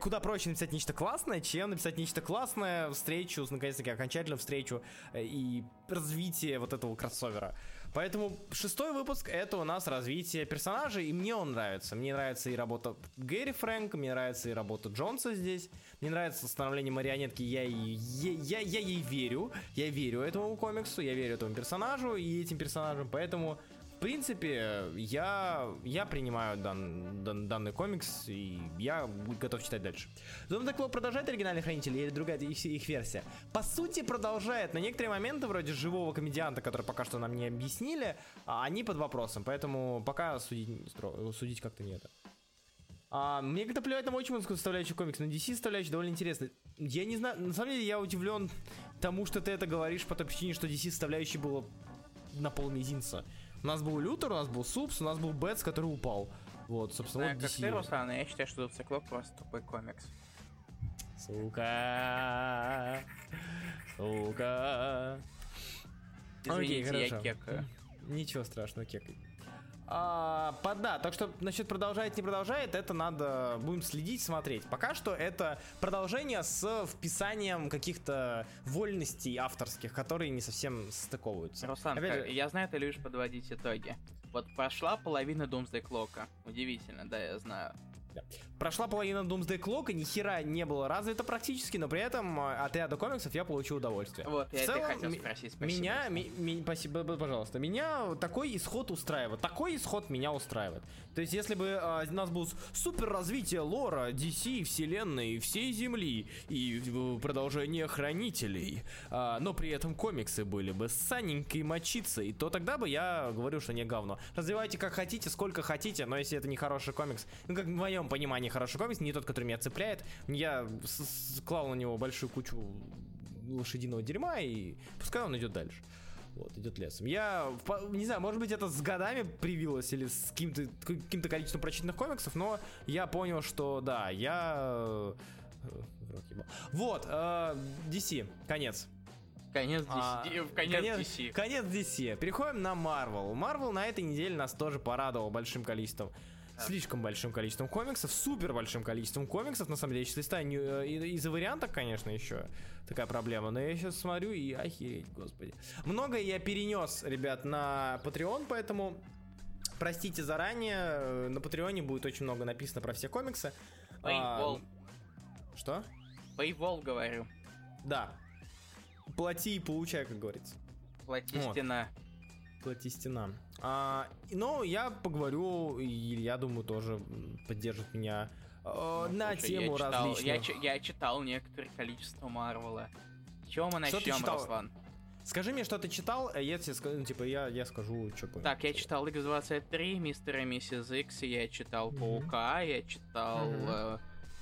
куда проще написать нечто классное, чем написать нечто классное, встречу, наконец-таки, окончательную встречу э, и развитие вот этого кроссовера. Поэтому шестой выпуск это у нас развитие персонажей, и мне он нравится. Мне нравится и работа Гэри Фрэнка, мне нравится и работа Джонса здесь, мне нравится становление марионетки, я, я, я, я ей верю, я верю этому комиксу, я верю этому персонажу и этим персонажам, поэтому принципе, я, я принимаю дан- дан- данный комикс, и я готов читать дальше. Зона Клоп продолжает оригинальный хранитель или другая их, их версия? По сути, продолжает. На некоторые моменты, вроде живого комедианта, который пока что нам не объяснили, а, они под вопросом. Поэтому пока судить, судить как-то не это. А, мне как-то плевать на Watchmen'скую составляющую комикс, но DC составляющая довольно интересная. Я не знаю, на самом деле я удивлен тому, что ты это говоришь по той причине, что DC составляющей было на пол мизинца. У нас был Лютер, у нас был Супс, у нас был Бэтс, который упал. Вот, собственно, Знаю, вот как DC. ты, Руслан, я считаю, что Циклоп просто тупой комикс. Сука. Сука. Извините, Окей, я хорошо. кекаю. Ничего страшного, кекай. А, по- да, так что насчет продолжает, не продолжает, это надо, будем следить, смотреть. Пока что это продолжение с вписанием каких-то вольностей авторских, которые не совсем стыковываются. Руслан, Опять как- же- я знаю, ты любишь подводить итоги. Вот прошла половина Doomsday Clock. Удивительно, да, я знаю. Прошла половина Doomsday Clock, и ни хера не было развито практически, но при этом э, от ряда комиксов я получил удовольствие. Вот, В я это целом, хотел ми- спросить, спасибо. Меня, ми- ми- спасибо, пожалуйста, меня такой исход устраивает. Такой исход меня устраивает. То есть, если бы э, у нас был супер развитие лора, DC, вселенной, всей Земли и э, продолжение Хранителей, а, но при этом комиксы были бы с саненькой мочицей, то тогда бы я говорю, что не говно. Развивайте как хотите, сколько хотите, но если это не хороший комикс, ну как в моем понимании хороший комикс, не тот, который меня цепляет, я склал на него большую кучу лошадиного дерьма и пускай он идет дальше. Вот, идет лесом. Я, не знаю, может быть, это с годами привилось или с каким-то каким-то количеством прочитанных комиксов, но я понял, что да, я... э. Вот, э, DC, конец. Конец DC. А, Ди- в конец, DC. Конец DC. Переходим на Marvel. Marvel на этой неделе нас тоже порадовал большим количеством слишком большим количеством комиксов, супер большим количеством комиксов, на самом деле, я сейчас листаю э, из-за вариантов, конечно, еще такая проблема, но я сейчас смотрю и охереть, господи. Многое я перенес, ребят, на Patreon, поэтому простите заранее, э, на Патреоне будет очень много написано про все комиксы. А, Paywall. Что? Paywall, говорю. Да. Плати и получай, как говорится. Плати Вот. стена. Плати стена. А, но я поговорю, и я думаю, тоже поддержит меня э, Ну, на слушай, тему я читал, различных. Я, я читал некоторое количество Марвела. Чего мы Что ты начнем, читал? Руслан? Скажи мне, что ты читал, а я тебе скажу, ну, типа, я, я скажу, что понял. Так, я читал X23, Мистера и Миссис Икс, я читал Мгм. Паука, я читал Мгм. э,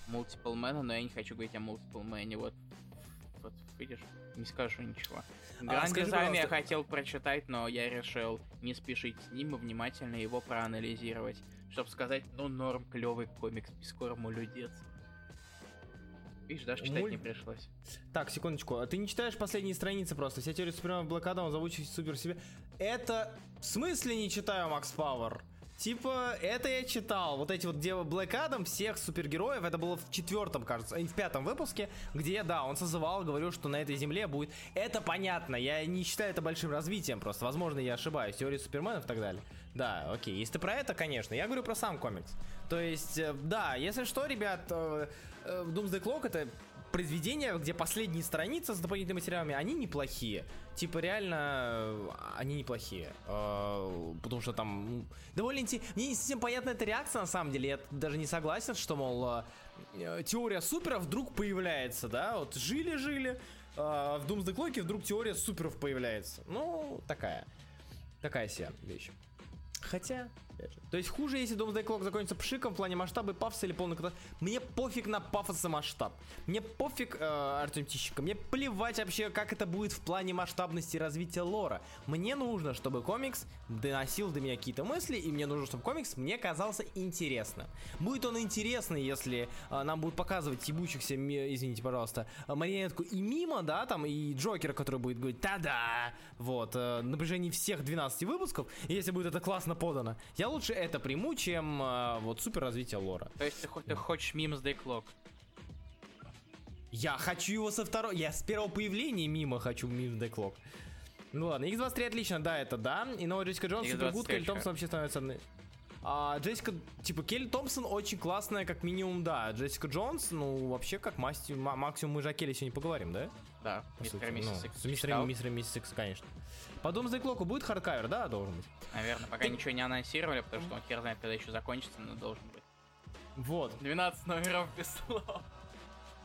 Multiple Man, но я не хочу говорить о Multiple Man. Вот, вот видишь, не скажу ничего. Гранд А, Дизайн я хотел прочитать, но я решил не спешить с ним и внимательно его проанализировать, чтобы сказать, ну норм, клевый комикс, Пискор людец. Видишь, даже читать не Муль- пришлось. Так, секундочку, а ты не читаешь последние страницы просто? Вся теория Супермена Блэк Адам озвучить супер себе. Это... В смысле не читаю, Макс Пауэр? Типа, это я читал. Вот эти вот, где Блэк Адам, всех супергероев, это было в четвертом, кажется, и в пятом выпуске, где, да, он созывал, говорил, что на этой земле будет... Это понятно, я не считаю это большим развитием просто. Возможно, я ошибаюсь. Теория Суперменов и так далее. Да, окей. Если ты про это, конечно. Я говорю про сам комикс. То есть, э, да, если что, ребят, э, э, Doomsday Clock это произведения, где последние страницы с дополнительными материалами, они неплохие. Типа, реально, э, они неплохие. Э, Потому что там м, довольно интересно. Мне не совсем понятна эта реакция, на самом деле. Я даже не согласен, что, мол, э, теория супера вдруг появляется, да? Вот жили-жили, э, в Doomsday Clock вдруг теория суперов появляется. Ну, такая. Такая себе вещь. Хотя. То есть хуже, если Doomsday Clock закончится пшиком в плане масштаба пафоса или полный катастроф. Мне пофиг на пафос и масштаб. Мне пофиг, э, Артем Тищенко, мне плевать вообще, как это будет в плане масштабности развития лора. Мне нужно, чтобы комикс доносил до меня какие-то мысли, и мне нужно, чтобы комикс мне казался интересным. Будет он интересный, если э, нам будут показывать ебучихся, извините, пожалуйста, марионетку и мимо, да, там, и Джокера, который будет говорить «Та-да!» Вот, э, на протяжении всех 12 выпусков, если будет это классно подано, я лучше это приму, чем э, вот супер развитие лора. То есть ты, ты хочешь мим с Дейклок? Я хочу его со второго, я с первого появления мимо хочу мимо Деклок. Ну ладно, X23 отлично, да, это да. И новая Джессика Джонс, X23 super good, Келли что? Томпсон вообще становится. А Джессика, типа, Келли Томпсон очень классная, как минимум, да. Джессика Джонс, ну, вообще, как масти- ма- максимум мы же о Келли сегодня поговорим, да? Да, Мистер и Миссис ну, Икс мистером Миссис Икс, конечно. По Doomsday Clock будет hardcover, да, должен быть? Наверное, пока ничего не анонсировали, потому что он хер знает, когда еще закончится, но должен быть. Вот. 12 номеров без слов.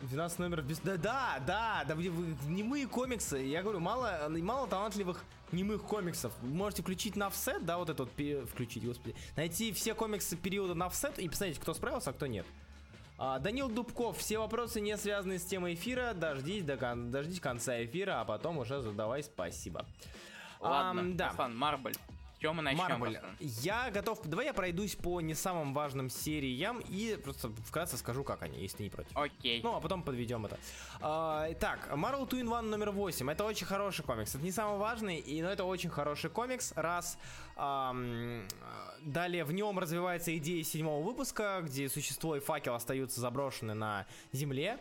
12 номеров без... Да, да, да, да, вы- вы- немые комиксы. Я говорю, мало, мало талантливых немых комиксов. Можете включить на офсет, да, вот этот пе- включить, господи. Найти все комиксы периода на офсет и посмотреть, кто справился, а кто нет. А, Данил Дубков, все вопросы, не связанные с темой эфира, дождись, до кон- дождись конца эфира, а потом уже задавай спасибо. Ладно, Ам, да. Руслан, Марбль. С чего мы начнем? Марвел. Я готов. Давай я пройдусь по не самым важным сериям и просто вкратце скажу, как они, если ты не против. Окей. Ну, а потом подведем это. А, так, Marvel Two in One номер 8. Это очень хороший комикс. Это не самый важный, и, но это очень хороший комикс. Раз. ам, далее в нем развивается идея седьмого выпуска, где существо и факел остаются заброшены на Земле.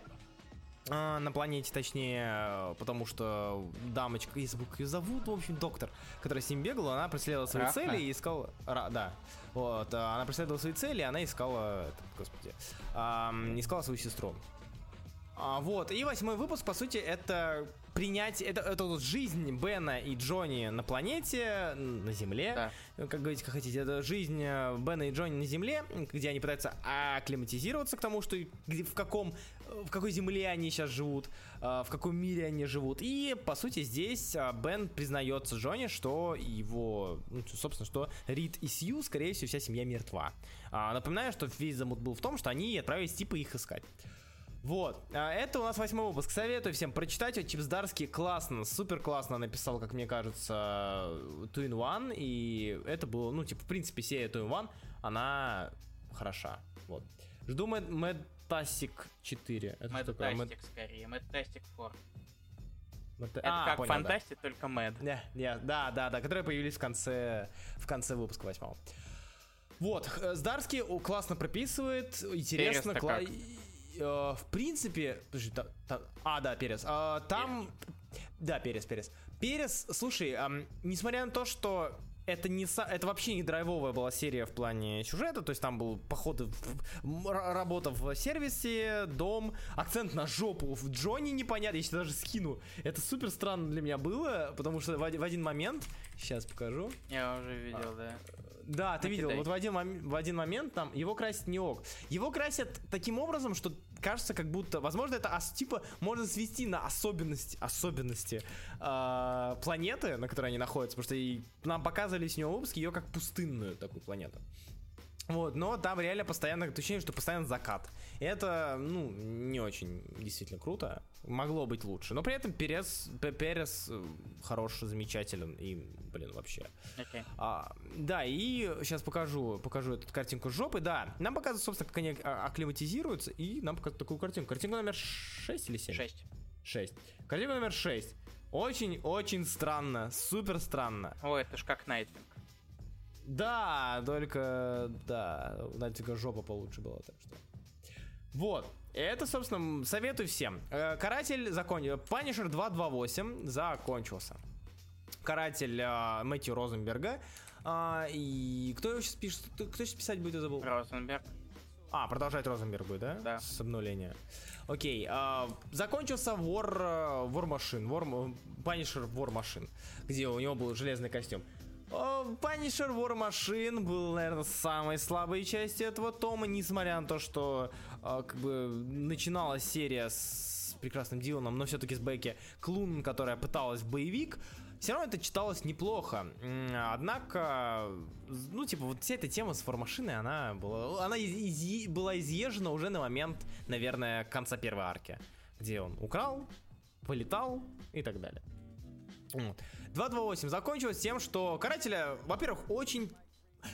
А, на планете, точнее, э, потому что дамочка, если бы ее зовут, в общем, доктор, которая с ним бегала, она преследовала свои Рафна? цели и искала... Ра, да. Вот, а, она преследовала свои цели, она искала... Господи. ам, искала свою сестру. А, вот, и восьмой выпуск, по сути, это принятие, это, это вот жизнь Бена и Джонни на планете, на Земле, Да. как говорите, как хотите, это жизнь э, Бена и Джонни на Земле, где они пытаются акклиматизироваться к тому, что в каком, в какой Земле они сейчас живут, э, в каком мире они живут. И, по сути, здесь э, Бен признается Джонни, что его, ну, собственно, что Рид и Сью, скорее всего, вся семья мертва. А, напоминаю, что весь замут был в том, что они отправились типа их искать. Вот, а, это у нас восьмой выпуск. Советую всем прочитать. Вот Чипсдарский классно, супер классно написал, как мне кажется, Two in One. И это было, ну, типа, в принципе, серия Two in One, она хороша. Вот. Жду Мэд, Мэдтасик 4. Это что такое? Мэтастик скорее. Мэтастик 4. Мэд- Это А, как понял, да. фантастик, только мэд. Не, не, да, да, да, которые появились в конце, в конце выпуска восьмого. Вот, Здарский классно прописывает, интересно, кла- в принципе, подожди, та- та- а, да, Перес, А, там, да, Перес, Перес, Перес, слушай, ам, несмотря на то, что это не это вообще не драйвовая была серия в плане сюжета, то есть там был р- работа в сервисе, дом, акцент на жопу в Джонни непонятно, я сейчас даже скину. Это супер странно для меня было, потому что в, в один момент, сейчас покажу, Я уже видел, да. Да, ты видел, вот в один, мом- в один момент там его красит не ок. Его красят таким образом, что кажется, как будто, возможно, это типа можно свести на особенности, особенности а, планеты, на которой они находятся, потому что и нам показывали с него выпуск ее как пустынную такую планету. Вот, но там реально постоянно ощущение, что постоянно закат. И это, ну, не очень действительно круто. Могло быть лучше. Но при этом Перес, Перес э, хорош, замечателен и, блин, вообще. Окей. А, да, и сейчас покажу, покажу эту картинку жопы. Да, нам показывают, собственно, как они а, акклиматизируются, и нам показывают такую картинку. Картинка номер 6 или 7? 6. 6. Картинка номер 6. Очень-очень странно, супер странно. О, это ж как Nightwing. Да, только, да, у Найтвинга жопа получше была, так что. Вот. Это, собственно, советую всем. Э, Каратель закончил. Punisher 228 закончился. Каратель э, Мэтью Розенберга. А, и кто его сейчас пишет? Кто кто сейчас писать будет, я забыл? Розенберг. А, продолжать Розенберг будет, да? Да. С обнуления. Окей. а, закончился War, э, War Machine. War, Punisher War Machine. Где у него был железный костюм. Punisher War Machine был, наверное, самой слабой частью этого тома, несмотря на то, что а, как бы начиналась серия с прекрасным Диланом, но все-таки с Бекки Клун, которая пыталась в боевик, все равно это читалось неплохо. Однако, ну, типа, вот вся эта тема с Вармашиной, она была, она из- изъе- была изъезжена уже на момент, наверное, конца первой арки, где он украл, полетал и так далее. Вот. 228 закончилось тем, что Карателя, во-первых, очень...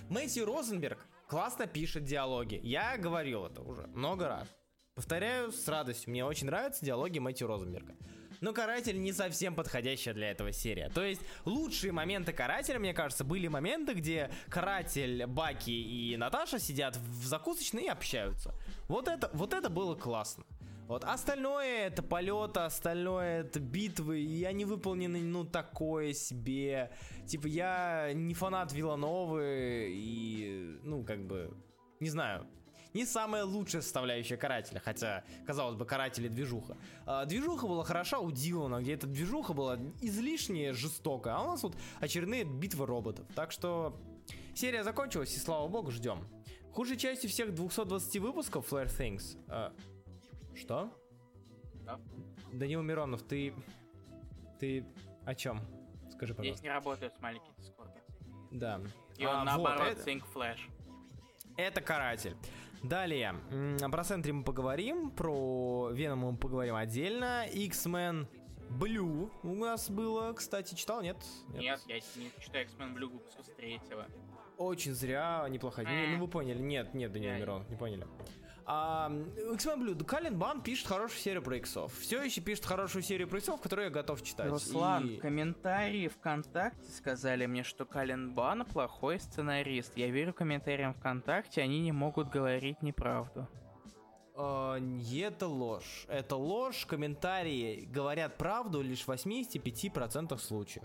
Мэтью Розенберг классно пишет диалоги. Я говорил это уже много раз. Повторяю с радостью, мне очень нравятся диалоги Мэтью Розенберга. Но Каратель не совсем подходящая для этого серия. То есть лучшие моменты Карателя, мне кажется, были моменты, где Каратель, Баки и Наташа сидят в закусочной и общаются. Вот это, вот это было классно. Вот остальное это полет, остальное это битвы, и они выполнены, ну, такое себе. Типа, я не фанат Вилановы, и, ну, как бы, не знаю, не самая лучшая составляющая карателя, хотя, казалось бы, каратели движуха. А, движуха была хороша у Дилана, где эта движуха была излишне жестока, а у нас вот очередные битвы роботов. Так что серия закончилась, и слава богу, ждем. Худшей частью всех 220 выпусков Flare Things. а, что? Да. Данил Миронов, ты... Ты о чем? Скажи, Здесь пожалуйста. не работают с маленьким дискордом. Да. И А, он вот, наоборот это- Think Flash. Это каратель. Далее, про Сентри мы поговорим, про Венома мы поговорим отдельно. X-Men Blue у нас было, кстати, читал, нет? Нет, я не читаю X-Men Blue выпуска с третьего. Очень зря, неплохо. Не, ну вы поняли. Нет, нет, Даниил Мирон, не поняли. А, X-Men Blue, Калин Бан пишет хорошую серию про иксов. Все еще пишет хорошую серию про иксов, которую я готов читать. Руслан, И- комментарии ВКонтакте сказали мне, что Кален Бан плохой сценарист. Я верю комментариям ВКонтакте, они не могут говорить неправду. А, это ложь. Это ложь. Комментарии говорят правду лишь в 85% случаев.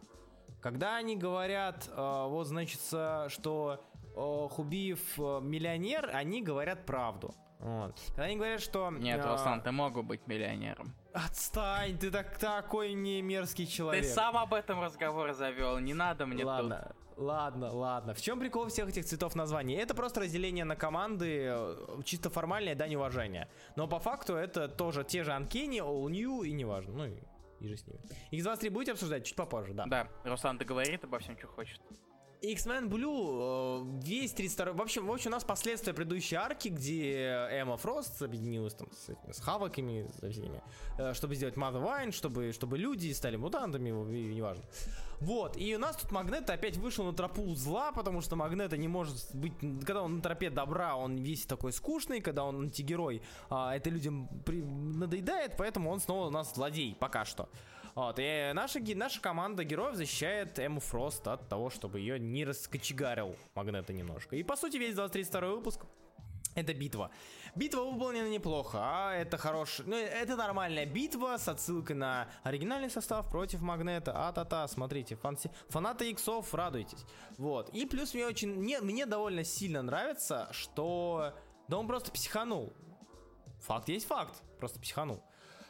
Когда они говорят, а, вот значит, что а, Хубиев миллионер, они говорят правду. Вот. Когда они говорят, что... Нет, а, Руслан, ты мог бы быть миллионером. Отстань, ты так, такой не мерзкий человек. Ты сам об этом разговор завел, не надо мне ладно, ладно, ладно. В чем прикол всех этих цветов названий? Это просто разделение на команды, э, чисто формальное дань уважения. Но по факту это тоже те же Анкени, All New и неважно. Ну и, и же с ними. X23 будете обсуждать чуть попозже, да. тут. Да, Руслан, ты говорит обо всем, что хочет. X-Men Blue, э, весь 32 В общем, в общем, у нас последствия предыдущей арки, где Эмма Фрост объединилась там с, этими, с Хавоками, со всеми, э, чтобы сделать Mother Wine, чтобы, чтобы люди стали мутантами, неважно. Вот, и у нас тут Магнет опять вышел на тропу зла, потому что Магнета не может быть... Когда он на тропе добра, он весь такой скучный, когда он антигерой, а, это людям при- надоедает, поэтому он снова у нас злодей, пока что. Вот, и наша, наша команда героев защищает Эму Фрост от того, чтобы ее не раскочегарил Магнета немножко. И по сути весь 23 выпуск это битва. Битва выполнена неплохо, а это хорош... Ну, это нормальная битва с отсылкой на оригинальный состав против Магнета. А-та-та, смотрите, фанси... фанаты иксов, радуйтесь. Вот. И плюс мне очень... Мне, мне довольно сильно нравится, что... Да он просто психанул. Факт есть факт. Просто психанул.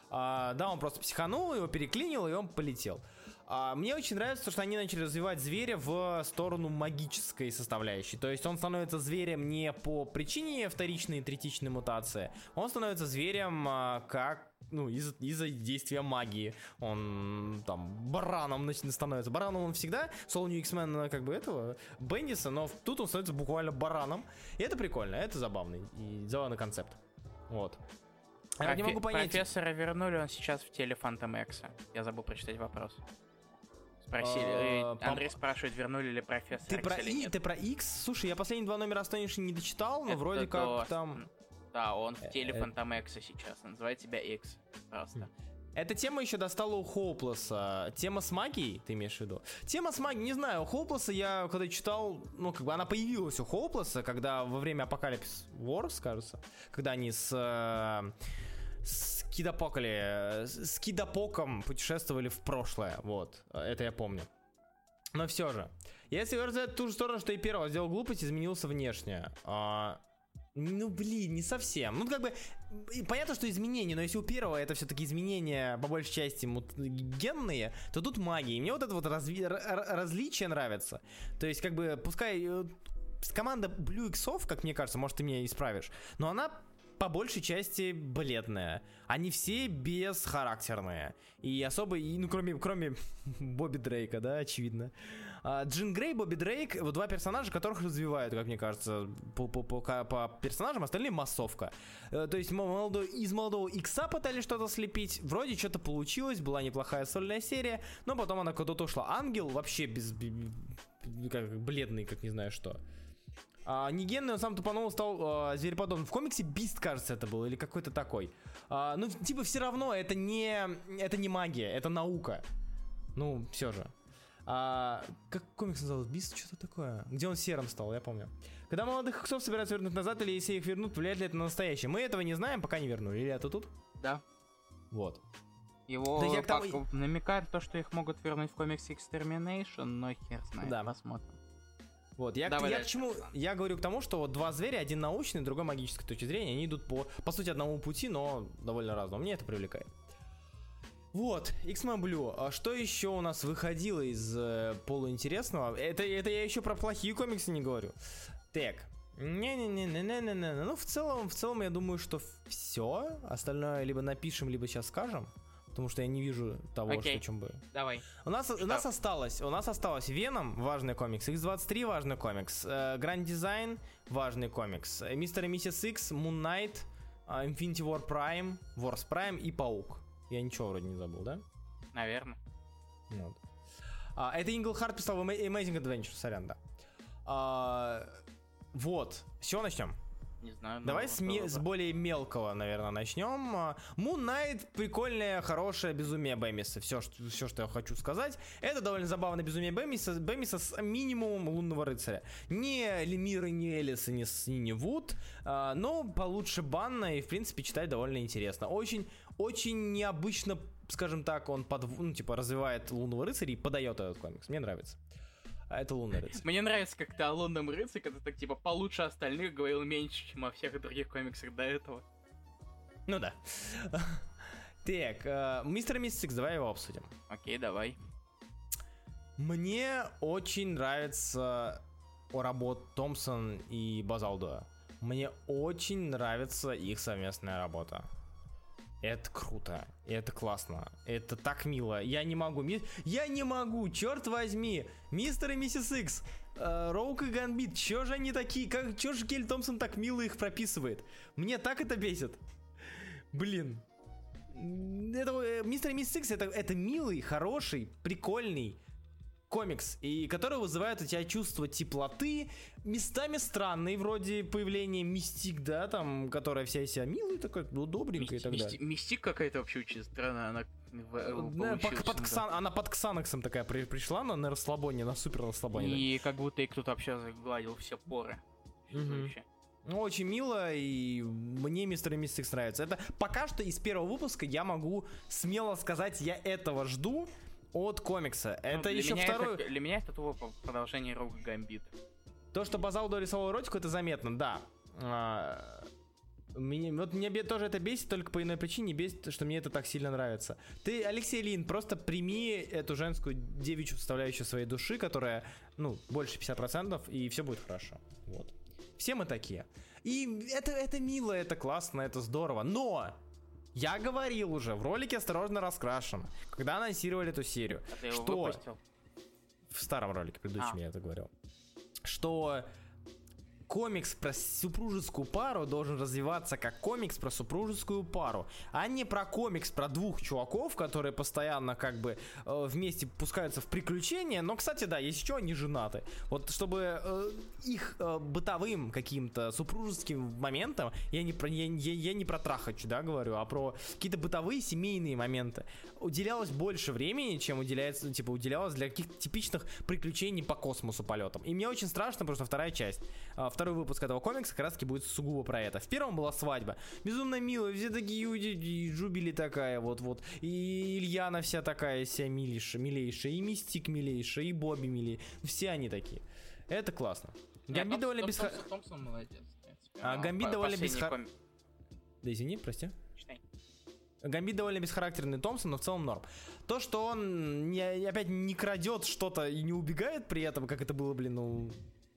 А, да, он просто психанул, его переклинил, и он полетел. А, мне очень нравится, что они начали развивать зверя в сторону магической составляющей. То есть он становится зверем не по причине вторичной и третичной мутации, он становится зверем а, как ну, из- из-за действия магии. Он там бараном становится. Бараном он всегда, New X-Men как бы этого, Бендиса, но тут он становится буквально бараном. И это прикольно, это забавный и забавный концепт. Вот. Я не могу понять. Профессора вернули, он сейчас в теле Фантом Экса. Я забыл прочитать вопрос. Спросили, А, э, Андрей спрашивает, вернули ли профессора Ты про, И, ты про X? Слушай, я последние два номера Astonishing не дочитал, но Это вроде как до- там... Да, он в теле э, Фантом Экса сейчас. Он называет себя X. Просто. Эта тема еще достала у Хоуплеса. Тема с магией, ты имеешь в виду? Тема с магией, не знаю, у Хоуплеса я когда читал, ну, как бы она появилась у Хоуплеса, когда во время Апокалипсис Wars, кажется, когда они с... э, с э, с Кидапоком путешествовали в прошлое, вот, это я помню. Но все же, если выразить в ту же сторону, что и первого сделал глупость, изменился внешне. А, ну, блин, не совсем. Ну, как бы, понятно, что изменения, но если у первого это все-таки изменения, по большей части, генные, то тут магия. И мне вот это вот разви- различие нравится. То есть, как бы, пускай э, команда Blue Xов, как мне кажется, может, ты меня исправишь, но она по большей части бледная. Они все бесхарактерные. И особо, и, ну, кроме, кроме [LAUGHS] Бобби Дрейка, да, очевидно. А, Джин Грей, Бобби Дрейк, вот два персонажа, которых развивают, как мне кажется, по, по, по, по персонажам, остальные массовка. Э, То есть мо- молодой, из молодого Икса пытались что-то слепить, вроде что-то получилось, была неплохая сольная серия, но потом она куда-то ушла. Ангел вообще без... как бледный, как не знаю что. А, Нигенный, он сам тупанул, стал а, звереподобным. В комиксе Бист, кажется, это был, или какой-то такой. А, ну, типа, все равно, это не, это не магия, это наука. Ну, все же. А, как комикс назывался? Бист, что-то такое. Где он серым стал, я помню. Когда молодых иксов собираются вернуть назад, или если их вернут, влияет ли это на настоящее? Мы этого не знаем, пока не вернули. Или это тут? Да. Вот. Его Да я к тому- намекает то, что их могут вернуть в комиксе Extermination, но хер знает. Да. Посмотрим. Вот, я, к- Давай я к дальше, чему, Руслан. я говорю к тому, что вот два зверя, один научный, другой магической точки зрения, они идут по, по сути, одному пути, но довольно разному. Мне это привлекает. Вот, X-Men Blue. А что еще у нас выходило из э, полуинтересного? Это, это я еще про плохие комиксы не говорю. Так. Не-не-не-не-не-не-не. Ну, в целом, в целом, я думаю, что все. Остальное либо напишем, либо сейчас скажем. Потому что я не вижу того, Окей. что чем бы. Давай. У нас, у нас осталось, у нас осталось Веном, важный комикс, X23 важный комикс, Гранд Дизайн важный комикс, э, Мистер и Миссис Икс, Moon Knight, э, Infinity War Prime, Wars Prime и Паук. Я ничего вроде не забыл, да? Наверное. Вот. А, это Инглхарт писал в Ama- Amazing Adventure, сорян, да. А, вот, чего начнем? Не знаю. ну, Давай вот с, ме- с более мелкого, наверное, начнем. А, Moon Knight прикольное, хорошее безумие Бэмиса. Все, что, все, что я хочу сказать. Это довольно забавное безумие Бэмиса, Бэмиса с минимумом лунного рыцаря. Не Лемира, не Элиса, не, не Вуд, а, но получше банно и, в принципе, читать довольно интересно. Очень, очень необычно, скажем так, он под, ну, типа, развивает лунного рыцаря и подает этот комикс. Мне нравится. А это лунный рыцарь. Мне нравится, как ты о лунном рыцаре, когда так типа получше остальных говорил меньше, чем о всех других комиксах до этого. Ну да. Так, э, мистер Мисс Сикс, давай его обсудим. Окей, давай. Мне очень нравится работа Томпсон и Базалдуа. Мне очень нравится их совместная работа. Это круто, это классно, это так мило. Я не могу, ми- я не могу, черт возьми, мистер и миссис Икс, э, Роук и Ганбит, чё же они такие, как, чё же Келли Томпсон так мило их прописывает? Мне так это бесит. Блин. Это, э, мистер и миссис Икс это, это милый, хороший, прикольный комикс, и который вызывает у тебя чувство теплоты, местами странный, вроде появления Мистик, да, там, которая вся себя милая, такая, ну, добренькая и так Мисти- далее. Мистик какая-то вообще очень странная, она в- э, Да, по- получилась, под да. Ксан- она под Ксанаксом такая при- пришла на, на расслабоне, на супер расслабоне. И как будто и кто-то вообще загладил все поры. Вообще. Ну, Очень мило, и мне мистер и мистер Икс нравится. Это пока что из первого выпуска я могу смело сказать, я этого жду от комикса. Ну, Это еще второй... Это, для меня это тупо по- продолжение Рога Гамбит. То, что Базалдо рисовал эротику, это заметно, да. А, Меня, вот меня тоже это бесит, только по иной причине бесит, что мне это так сильно нравится. Ты, Алексей Лин, просто прими эту женскую девичью составляющую своей души, которая, ну, больше 50%, и все будет хорошо. Вот. Все мы такие. И это, это мило, это классно, это здорово. Но! Я говорил уже в ролике «Осторожно раскрашен», когда анонсировали эту серию, А что выпустил? в старом ролике предыдущем А. я это говорил, что комикс про супружескую пару должен развиваться как комикс про супружескую пару, а не про комикс про двух чуваков, которые постоянно как бы э, вместе пускаются в приключения. Но, кстати, да, есть еще они женаты. Вот чтобы э, их э, бытовым каким-то супружеским моментом, я не про я, я- я не про трахач, да, говорю, а про какие-то бытовые семейные моменты, уделялось больше времени, чем уделяется, типа, уделялось для каких-то типичных приключений по космосу полетам. И мне очень страшно, потому что вторая часть, а, второй выпуск этого комикса как раз таки будет сугубо про это. В первом была свадьба. Безумно мило, все такие, и- Джубили такая, вот-вот. И Ильяна вся такая вся милейшая, милейшая. И Мистик милейшая, и Бобби милей. Все они такие. Это классно. Гамбит довольно без... Томпсон, молодец. А, Ну, Гамбит довольно комик- Да извини, прости. Гамбит довольно бесхарактерный Томпсон, но в целом норм. То, что он не, опять не крадет что-то и не убегает при этом, как это было, блин, у...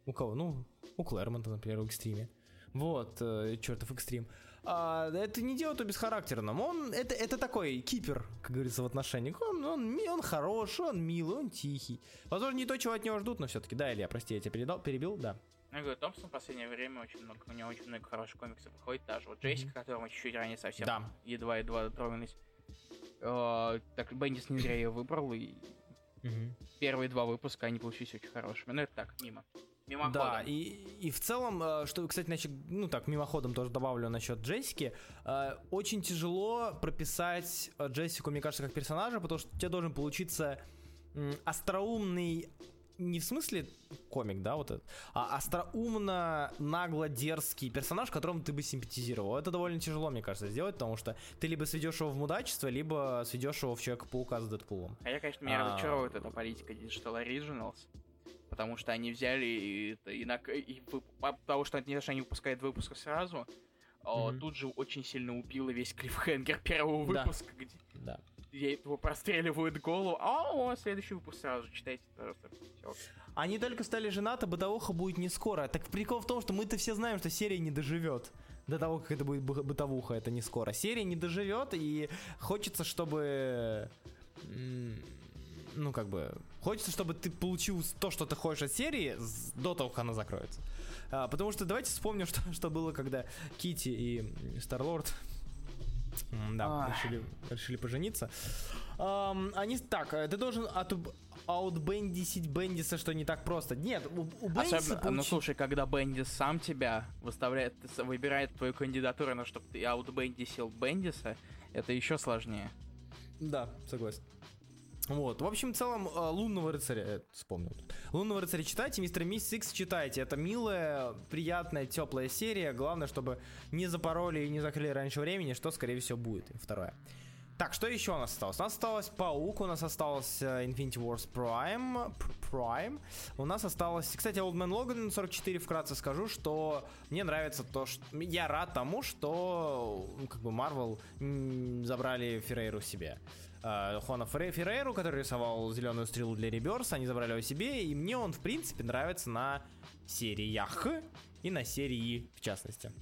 У кого? Ну, у Клэрмонта, например, в Экстриме. Вот, э, чертов Экстрим. А, это не делает его бесхарактерным. Он, это, это такой кипер, как говорится, в отношениях. Он, он, он хороший, он милый, он тихий. Возможно, не то, чего от него ждут, но все-таки. Да, Илья, прости, я тебя передал, перебил, да. Я говорю, Томпсон в последнее время очень много, у него очень много хороших комиксов выходит, даже вот Джессика, которого мы чуть-чуть ранее совсем Да. едва-едва дотронулись. Э, Так, Бендис не зря ее выбрал, и первые два выпуска они получились очень хорошими. Но это так, мимо. Мимоходом. Да, и, и в целом, э, что, кстати, значит, ну так, мимоходом тоже добавлю насчет Джессики, э, очень тяжело прописать э, Джессику, мне кажется, как персонажа, потому что у тебя должен получиться остроумный, не в смысле комик, да, вот этот, а остроумно, нагло дерзкий персонаж, которому ты бы симпатизировал. Это довольно тяжело, мне кажется, сделать, потому что ты либо сведешь его в мудачество, либо сведешь его в Человека-паука с Дэдпулом. А я, конечно, меня А. разочаровывает эта политика Digital Originals, потому что они взяли и, и, нак- и по- потому что что они выпускают выпуск сразу, Мгм. тут же очень сильно убило весь клиффхенгер первого Да. выпуска, где Да. где его простреливают голову, а о, следующий выпуск сразу читайте, пожалуйста. Всё. Они только стали женаты, бытовуха будет не скоро. Так прикол в том, что мы-то все знаем, что серия не доживет. До того, как это будет бы- бытовуха, это не скоро. Серия не доживет, и хочется, чтобы... Ну, как бы... Хочется, чтобы ты получил то, что ты хочешь от серии, до того, как она закроется. А, потому что давайте вспомним, [LAUGHS] что, что было, когда Кити и Старлорд Да, решили, решили пожениться. Ам, они так, э, ты должен от, аутбендисить Бендиса, что не так просто. Нет, у, у Бендиса Особенно, ну получи- слушай, когда Бендис сам тебя выставляет, выбирает твою кандидатуру на чтобы ты аутбендисил Бендиса, это еще сложнее. Да, согласен. Вот, в общем, в целом, э, Лунного рыцаря, э, вспомнил. Лунного рыцаря читайте, Мистер Мисс Икс читайте. Это милая, приятная, теплая серия. Главное, чтобы не запороли и не закрыли раньше времени, что, скорее всего, будет. Второе. Так, что еще у нас осталось? У нас осталось Паук, у нас осталось э, Infinity Wars Prime, Prime. У нас осталось... Кстати, Old Man Logan 44 вкратце скажу, что мне нравится то, что... Я рад тому, что как бы Marvel забрали Феррейру себе. Э, Хуана Ферре- Феррейру, который рисовал зеленую стрелу для Реберса, они забрали его себе, и мне он, в принципе, нравится на сериях и на серии в частности.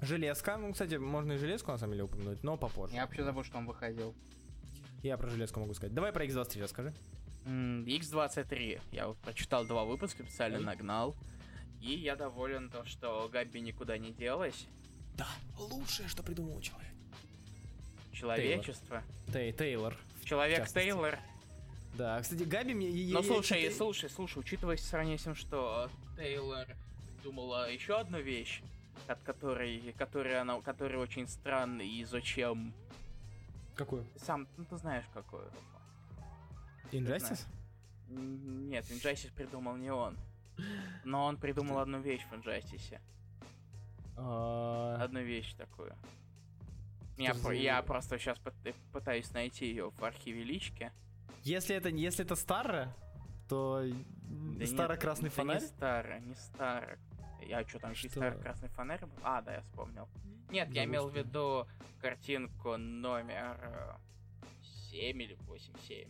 Железка, ну, кстати, можно и железку на самом деле упомянуть, но попозже. Я вообще забыл, что он выходил. Я про железку могу сказать. Давай про X23 расскажи. М, X23. Я вот прочитал два выпуска, специально Ой. нагнал. И я доволен то, что Габи никуда не делась. Да, лучшее, что придумал человек. Человечество. Тей, Тейлор. в Человек. Тейлор. Да, кстати, Габи мне... я- Ну я слушай, читаю- слушай, слушай, учитывая сравнение с тем, что Тейлор думала еще одну вещь, от которой, которая она, которая очень странная и зачем. Какую? Сам, ну ты знаешь какую. Injustice? Нет, Injustice придумал не он. Но он придумал одну вещь в Injustice. А, Одну вещь такую. Я, за- я просто сейчас пытаюсь найти ее в архиве лички. Если это, если это старое, то Да старо-красный нет, фонарь? Да не старо, не старо. Я что там еще и Что? старо-красный фонарь был? А, да, я вспомнил. Нет, Да я имел в виду картинку номер 7 или 87.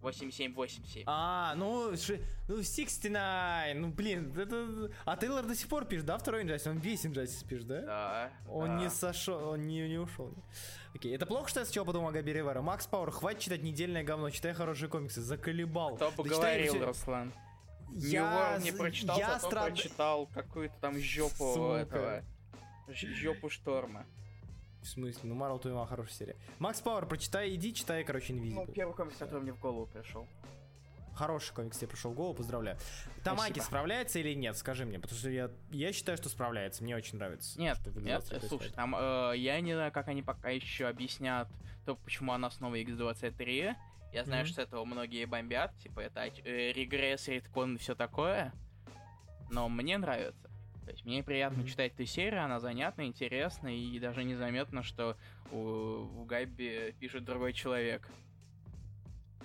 8787. А, ну, ши- ну, 69, ну, блин, это... А Тейлор до сих пор пишет, да, второй Injustice? Он весь Injustice пишет, да? Да. Он да. не сошел, он не, не ушел. Окей, это плохо, что я сначала подумал о Габи Ривера. Макс Пауэр, хватит читать недельное говно, читай хорошие комиксы, заколебал. Кто бы говорил, Руслан. Я, не прочитал, я зато страд- прочитал какую-то там жопу Сука. этого. Жопу шторма. В смысле? Ну, Марвел Туйма хорошая серия. Макс Пауэр, прочитай, иди, читай, короче, Ну, Invisible. первый комикс, который мне в голову пришел. Хороший комикс тебе пришел в голову, поздравляю. Тамаки Спасибо. справляется или нет? Скажи мне, потому что я, я считаю, что справляется. Мне очень нравится. Нет, что нет, X23 слушай, там э, я не знаю, как они пока еще объяснят то, почему она снова X23. Я знаю, Мгм. что с этого многие бомбят, типа это э, регресс, редкон и все такое. Но мне нравится. То есть мне приятно Мгм. читать эту серию, она занятна, интересна, и даже незаметно, что у, у Габби пишет другой человек.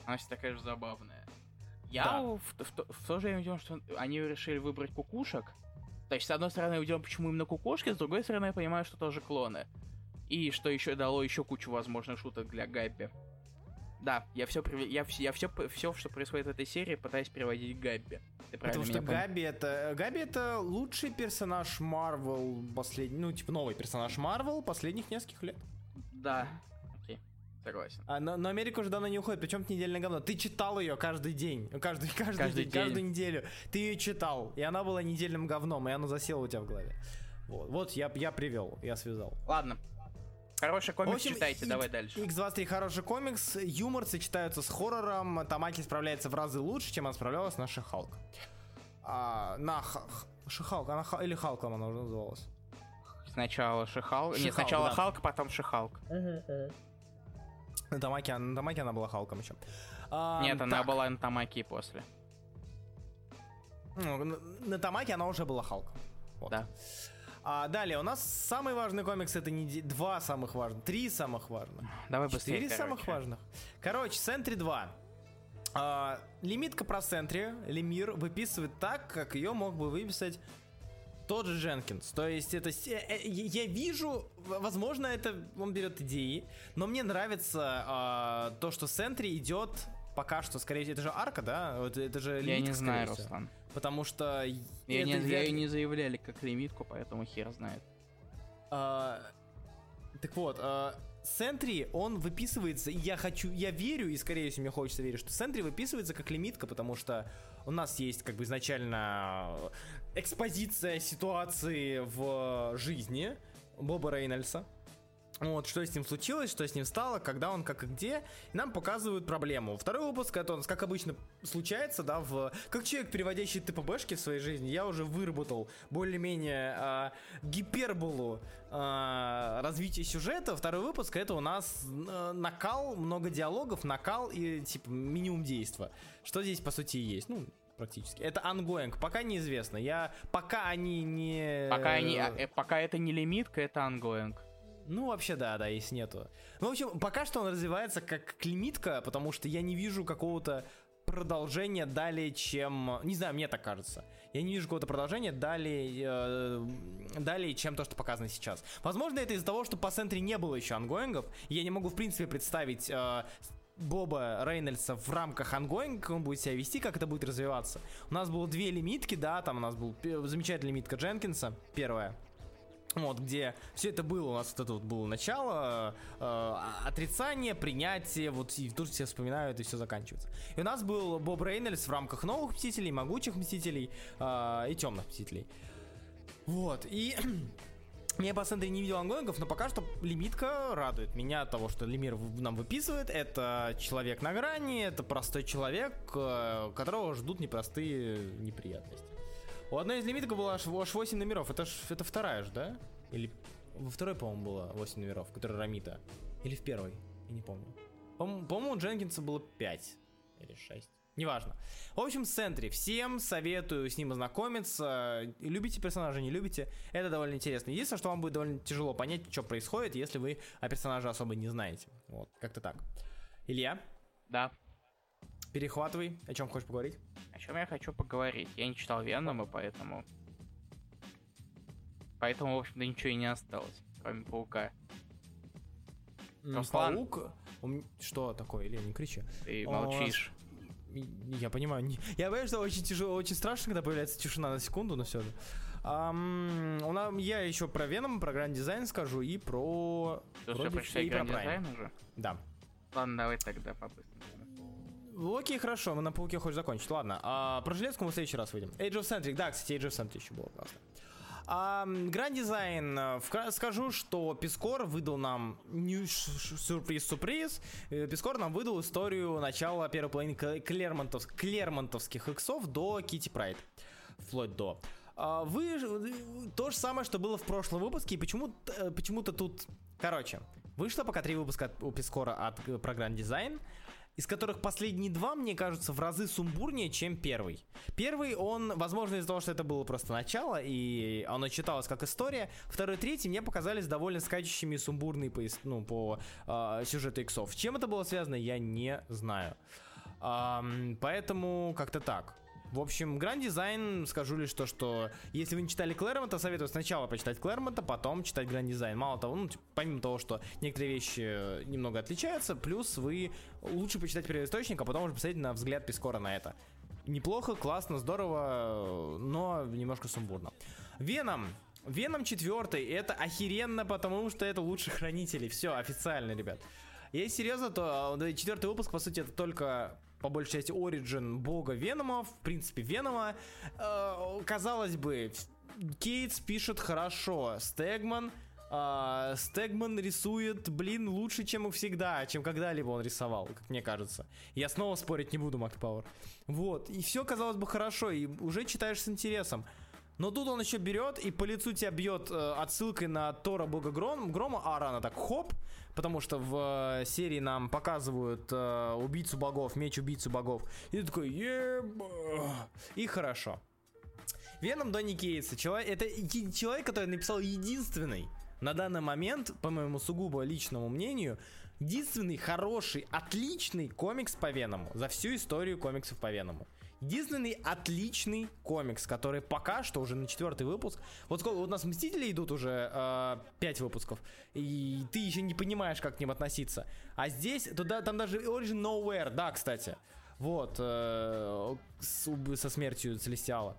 Она вся такая же забавная. Я Да. в, в то- в то же время что они решили выбрать кукушек. То есть, с одной стороны, удивлен, почему именно кукушки, с другой стороны, я понимаю, что тоже клоны. И что еще дало еще кучу возможных шуток для Габби. Да, я все, я, я все, все, что происходит в этой серии, пытаюсь приводить к Габби. Ты Потому что понял. Габи это... Габи это лучший персонаж Марвел последний... Ну, типа, новый персонаж Марвел последних нескольких лет. Да. Окей, согласен. А, но, но Америка уже давно не уходит, причем это недельное говно. Ты читал ее каждый день, каждый, каждый, Каждый день, день. каждую неделю. Ты ее читал, и она была недельным говном, и она засела у тебя в голове. Вот, вот я, я привел, я связал. Ладно. Хороший комикс В общем, читайте, X- давай дальше. X23 хороший комикс, юмор сочетаются с хоррором, Тамаки справляется в разы лучше, чем она справлялась на Шихалк. А, на Шихалк, она или Халком она уже называлась. Сначала Шихалк. Нет, Шихалк, сначала да. Халк, потом Шихалк. На Тамаке, на Тамаке она была Халком еще. А, Нет, она так, была на Тамаки и после. ну, на, на Тамаке она уже была Халком. Вот. Да. А, далее, у нас самый важный комикс это не два самых важных, три самых важных. Давай быстрее, Четыре самых короче. важных. Короче, Сентри 2. А, лимитка про Сентри, Лемир, выписывает так, как ее мог бы выписать тот же Дженкинс. То есть это... э, э, Я вижу, возможно, это он берет идеи, но мне нравится а, то, что Сентри идет пока что, скорее всего, это же арка, да? Это же Я лимитка, не скорее знаю, всего. Руслан. Потому что... Я не, вряд ее не заявляли как лимитку, поэтому хер знает. А, так вот, а, Сентри, он выписывается, и я хочу, я верю, и скорее всего мне хочется верить, что Сентри выписывается как лимитка, потому что у нас есть как бы изначально экспозиция ситуации в жизни Боба Рейнольдса. Вот, что с ним случилось, что с ним стало, когда он, как и где, и нам показывают проблему. Второй выпуск, это у нас, как обычно, случается, да, в... Как человек, переводящий ТПБшки в своей жизни, я уже выработал более-менее э, гиперболу э, развития сюжета. Второй выпуск, это у нас э, накал, много диалогов, накал и, типа, минимум действа. Что здесь, по сути, и есть. Ну, практически. Это ongoing, пока неизвестно. Я пока они не. Пока они, э, пока это не лимитка, это ongoing. Ну, вообще, да, да, если нету. Ну, в общем, пока что он развивается как лимитка, потому что я не вижу какого-то продолжения далее, чем... Не знаю, мне так кажется. Я не вижу какого-то продолжения далее, э, далее, чем то, что показано сейчас. Возможно, это из-за того, что по Сентри не было еще ongoing ов. Я не могу, в принципе, представить э, Боба Рейнольдса в рамках ongoing а, как он будет себя вести, как это будет развиваться. У нас было две лимитки, да, там у нас был замечательная лимитка Дженкинса, первая, вот, где все это было, у нас вот это вот было начало, э, отрицание, принятие, вот и тут все вспоминают, и все заканчивается. И у нас был Боб Рейнольдс в рамках новых Мстителей, Могучих Мстителей э, и Темных Мстителей. Вот, и [CLEARS THROAT] я по центре не видел ангоингов, но пока что лимитка радует меня от того, что Лимир нам выписывает. Это человек на грани, это простой человек, э, которого ждут непростые неприятности. У одной из лимиток было аж, аж 8 номеров. Это, ж, это вторая же, да? Или во второй, по-моему, было 8 номеров, которая Рамита. Или в первой, я не помню. По-моему, по у Дженкинса было 5 или 6. Неважно. В общем, центре. Всем советую с ним ознакомиться. Любите персонажа, не любите. Это довольно интересно. Единственное, что вам будет довольно тяжело понять, что происходит, если вы о персонаже особо не знаете. Вот, как-то так. Илья? Да. Перехватывай. О чем хочешь поговорить? О чем я хочу поговорить? Я не читал Венома, поэтому... Поэтому, в общем-то, ничего и не осталось, кроме Паука. Руслан... Паук? Что такое, Илья, не кричи. Ты молчишь. Я понимаю. Я понимаю, что очень тяжело, очень страшно, когда появляется тишина на секунду, но все же. Um, у нас, я еще про Веном, про Гранд Дизайн скажу и про... Ты все прочитай Гранд Дизайн уже? Да. Ладно, давай тогда по-быстрому. Окей, хорошо, мы на пауке хочешь закончить. Ладно, а, про железку мы в следующий раз выйдем. Age of Centric, да, кстати, Age of Centric еще было классно. Гранд дизайн. Скажу, что Пискор выдал нам сюрприз-сюрприз. Э, Пискор нам выдал историю начала первой половины Клермонтов, Клермонтовских иксов до Кити Прайд. Вплоть до. А, вы то же самое, что было в прошлом выпуске, и почему-то э, почему тут... Короче, вышло пока три выпуска у Пискора от э, программ дизайн из которых последние два, мне кажутся, в разы сумбурнее, чем первый. Первый, он, возможно, из-за того, что это было просто начало, и оно читалось как история. Второй, третий мне показались довольно скачущими и сумбурные по, ну, по э, сюжету иксов. Чем это было связано, я не знаю. Эм, поэтому как-то так. В общем, Гранд Дизайн, скажу лишь то, что если вы не читали Клэрмонта, советую сначала почитать Клэрмонта, потом читать Гранд Дизайн. Мало того, ну, типа, помимо того, что некоторые вещи э, немного отличаются, плюс вы лучше почитать первоисточник, а потом уже посмотреть на взгляд Пискора на это. Неплохо, классно, здорово, но немножко сумбурно. Веном. Веном четвертый, это охеренно, потому что это лучший хранителей. Все, официально, ребят. Если серьезно, то э, четвертый выпуск, по сути, это только по большей части Origin бога Венома, в принципе Венома. Э, казалось бы, Кейтс пишет хорошо, Стегман Uh, Стегман рисует, блин, лучше, чем и всегда, чем когда-либо он рисовал, как мне кажется. Я снова спорить не буду, Мак Пауэр. Вот, и все, казалось бы, хорошо, и уже читаешь с интересом. Но тут он еще берет и по лицу тебя бьет э, отсылкой на Тора Бога Гром, Грома, а рано так хоп, потому что в э, серии нам показывают э, убийцу богов, меч убийцу богов. И ты такой, еба. И хорошо. Веном Донни Кейтса, человек, это человек, который написал единственный на данный момент, по моему сугубо личному мнению, единственный хороший, отличный комикс по Веному за всю историю комиксов по Веному. Единственный отличный комикс, который пока что уже на четвертый выпуск. Вот сколько вот у нас Мстители идут уже э, 5 выпусков, и ты еще не понимаешь, как к ним относиться. А здесь, туда, там даже Origin Nowhere, да, кстати. Вот, э, с, со смертью Целестиала.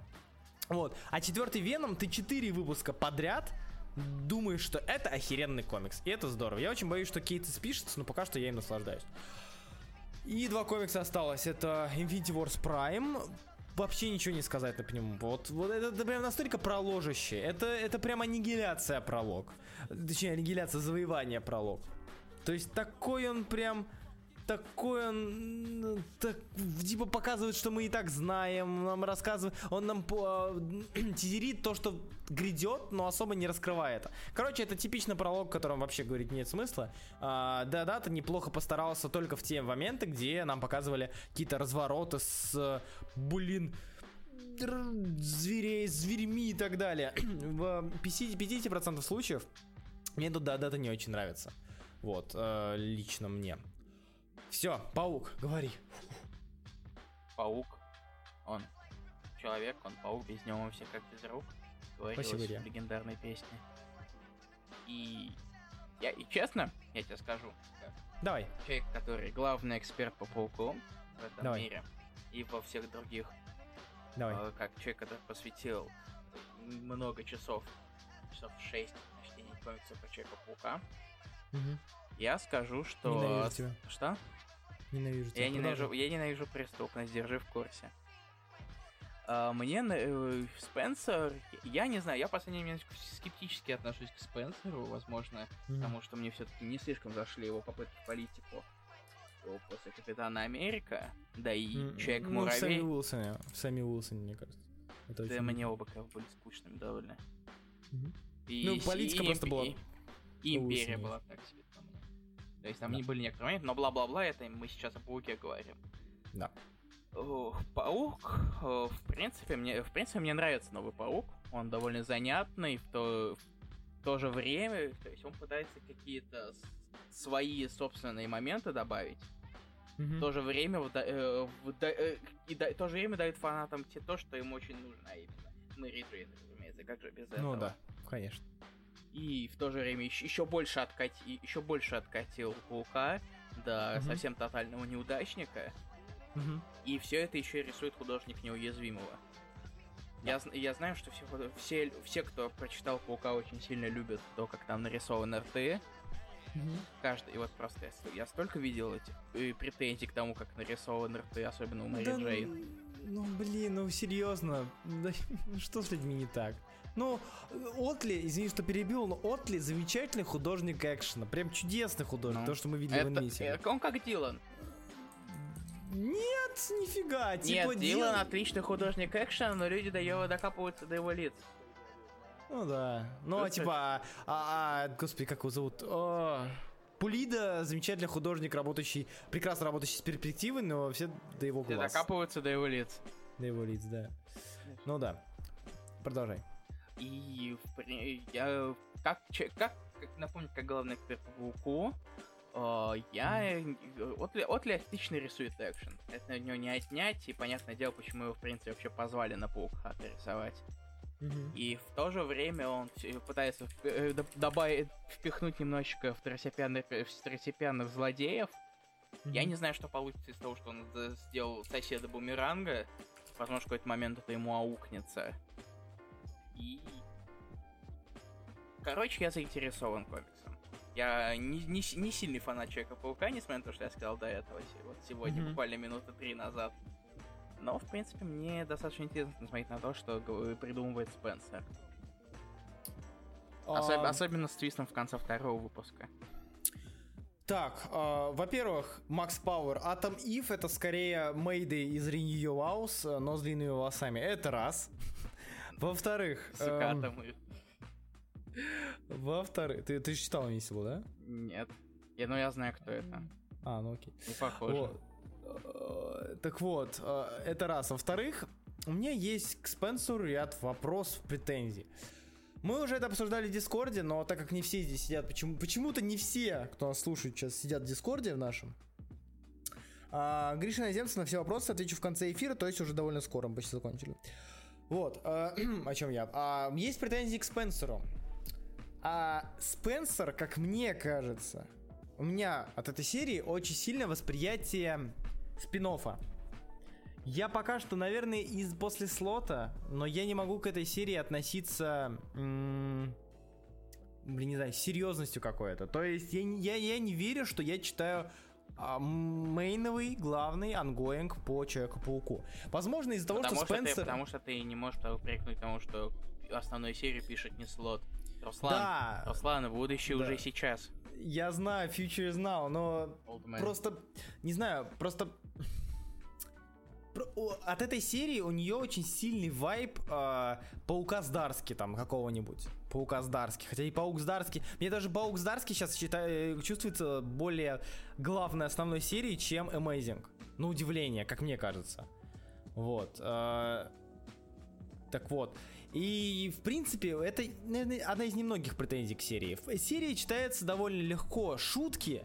Вот. А четвертый Веном, ты 4 выпуска подряд думаешь, что это охеренный комикс. И это здорово. Я очень боюсь, что Кейт спишется, но пока что я им наслаждаюсь. И два комикса осталось. Это Infinity Wars Prime. вообще ничего не сказать на нему. Вот, вот это, это прям настолько проложище. Это, это прям аннигиляция пролог. Точнее, аннигиляция завоевания пролог. То есть такой он прям такой он так, типа показывает, что мы и так знаем, нам рассказывает, он нам по, [CLEARS THROAT] тизерит то, что грядет, но особо не раскрывает. Короче, это типичный пролог, о котором вообще говорить нет смысла. А, да, да, ты неплохо постарался только в те моменты, где нам показывали какие-то развороты с, блин, зверей, зверьми и так далее. [CLEARS THROAT] В 50%, 50 случаев мне тут да, дата не очень нравится. Вот, э, лично мне. Все, паук, говори. Паук, он человек, он паук, без него мы все как без рук. Говорилось Спасибо, в легендарной песне. И я, и честно, я тебе скажу, Давай. человек, который главный эксперт по пауку в этом Давай. мире и во всех других, Давай. э, как человек, который посвятил много часов, часов 6 чтения комиксов про Человека-паука, Мгм. Я скажу, что... Ненавижу тебя. Что? Ненавижу тебя. Я ненавижу, я ненавижу преступность, держи в курсе. А, мне э, Спенсер, я не знаю, я в последнее время скептически отношусь к Спенсеру, возможно, Мгм. потому что мне все-таки не слишком зашли его попытки в политику после Капитана Америка, да и М, Человек Ну, в Сэмми Муравей. Уилсоне. В Сэмми Уилсоне, мне кажется. Это Да очень- мне оба как бы были скучными довольно. Мгм. И Ну, политика и просто имп- была и- И Империя была так себе. То есть там Да. не были некоторые моменты, но бла-бла-бла, это мы сейчас о Пауке говорим. Да. Паук, э, в принципе, мне, в принципе, мне нравится новый Паук. Он довольно занятный, в то, в то же время, то есть он пытается какие-то свои собственные моменты добавить. Мгм. В то же время, вда- э, вда- э, и да- в то же время дает фанатам те, то, что им очень нужно, а именно Мэри Джейн, разумеется, как же без этого. Ну да, конечно. И в то же время еще, больше откати, еще больше откатил Паука до Мгм. совсем тотального неудачника. Мгм. И все это еще рисует художник неуязвимого. Я, я знаю, что все, все, все, кто прочитал Паука, очень сильно любят то, как там нарисованы рты. Мгм. Каждый, и вот просто я, я столько видел этих э, претензий к тому, как нарисованы рты, особенно у Мэри Да, Джейн. Ну, блин, ну серьезно. Да, [LAUGHS] что с людьми не так? Ну, Отли, извини, что перебил, но Отли замечательный художник экшена. Прям чудесный художник, Ну, то, что мы видели в Это, Инвите. э, он как Дилан. Нет, нифига. Нет, типа Дилан Дил- отличный художник экшена, но люди до его докапываются до его лиц. Ну да. Ну, а типа, а, а, господи, как его зовут? О, Пулида, замечательный художник, работающий, прекрасно работающий с перспективой, но все до его Все глаз. докапываются до его лиц. До его лиц, да. Ну да. Продолжай. И я как, как, как напомню, как главный эксперт по Пауку, э, я э, Отли, Отли отлично рисует экшен. Это у него не отнять, и понятное дело, почему его в принципе вообще позвали на Паука рисовать. И в то же время он всё пытается э, добавить, впихнуть немножечко второстепенных, э, второстепенных злодеев. Я не знаю, что получится из того, что он сделал соседа Бумеранга. Возможно, в какой-то момент это ему аукнется. И... Короче, я заинтересован комиксом. Я не, не, не сильный фанат Человека-паука, несмотря на то, что я сказал до этого. Вот сегодня, Мгм. буквально минуты три назад. Но, в принципе, мне достаточно интересно смотреть на то, что придумывает Спенсер. Особ- А, Особенно с твистом в конце второго выпуска. Так, а, во-первых, Макс Пауэр, Атом Ив это скорее Мейды из Renew House, э, но с длинными волосами. Это раз. Во-вторых, эм, во-вторых, ты, ты читал Инвисибл, да? Нет. Я, ну, я знаю, кто это. А, ну окей. Не похоже. Вот. Э, Так вот, э, это раз. Во-вторых, у меня есть к Спенсеру ряд вопросов, претензий. Мы уже это обсуждали в Дискорде, но так как не все здесь сидят, почему, почему-то не все, кто нас слушает сейчас, сидят в Дискорде в нашем. А, Гриша Наземцев на все вопросы отвечу в конце эфира, то есть уже довольно скоро, мы почти закончили. Вот, э, [CLEARS THROAT] о чем я. А, есть претензии к Спенсеру. А Спенсер, как мне кажется, у меня от этой серии очень сильное восприятие спин-оффа. Я пока что, наверное, из после Слотта, но я не могу к этой серии относиться, блин, не знаю, серьезностью какой-то. То есть я, я, я не верю, что я читаю а, мейновый, главный ongoing по Человеку-пауку. Возможно, из-за того, потому что что Спенсер... Ты, потому что ты не можешь упрекнуть тому, что основную серию пишет не слот. Руслан, Да. Руслан, будущее Да. уже сейчас. Я знаю, Future is now, но Old man. просто, не знаю, просто... От этой серии у нее очень сильный вайб э, Паука Здарски там какого-нибудь. Паука Здарски. Хотя и Паук Здарский... Мне даже Паук Здарский сейчас считаю, чувствуется более главной основной серией, чем Amazing. На удивление, как мне кажется. Вот. э, так вот. И, в принципе, это, наверное, одна из немногих претензий к серии. Серия читается довольно легко. Шутки,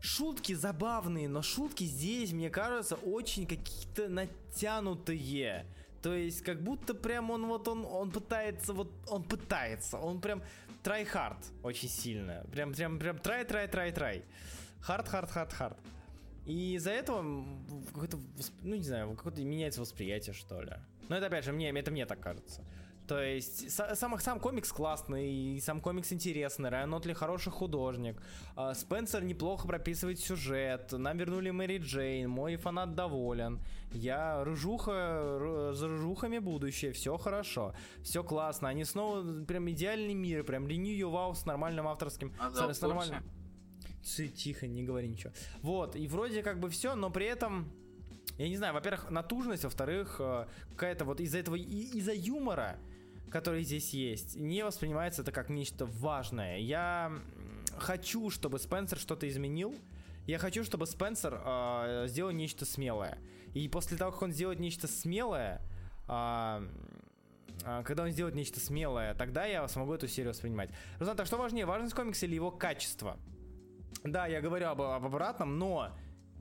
шутки забавные, но шутки здесь, мне кажется, очень какие-то натянутые. То есть, как будто прям он вот он, он пытается, вот он пытается, он прям try hard очень сильно. Прям, прям, прям try, try, try, try. Hard, hard, hard, hard. И из-за этого какое-то, ну не знаю, какое-то меняется восприятие, что ли. Но это опять же, мне, это мне так кажется. То есть, са- сам, сам комикс классный, сам комикс интересный, Райан Нотли хороший художник, а, Спенсер неплохо прописывает сюжет, нам вернули Мэри Джейн, мой фанат доволен, я рыжуха, за рыжухами будущее, все хорошо, все классно, они снова прям идеальный мир, прям renew вау с нормальным авторским, А с- с нормальным... Тихо, не говори ничего. Вот, и вроде как бы все, но при этом, я не знаю, во-первых, натужность, во-вторых, э, какая-то вот из-за этого, из-за юмора, который здесь есть, не воспринимается это как нечто важное. Я хочу, чтобы Спенсер что-то изменил. Я хочу, чтобы Спенсер э, сделал нечто смелое. И после того, как он сделает нечто смелое, а, когда он сделает нечто смелое, тогда я смогу эту серию воспринимать. Руслан, так что важнее, важность комикса или его качество? Да, я говорю об, об обратном, но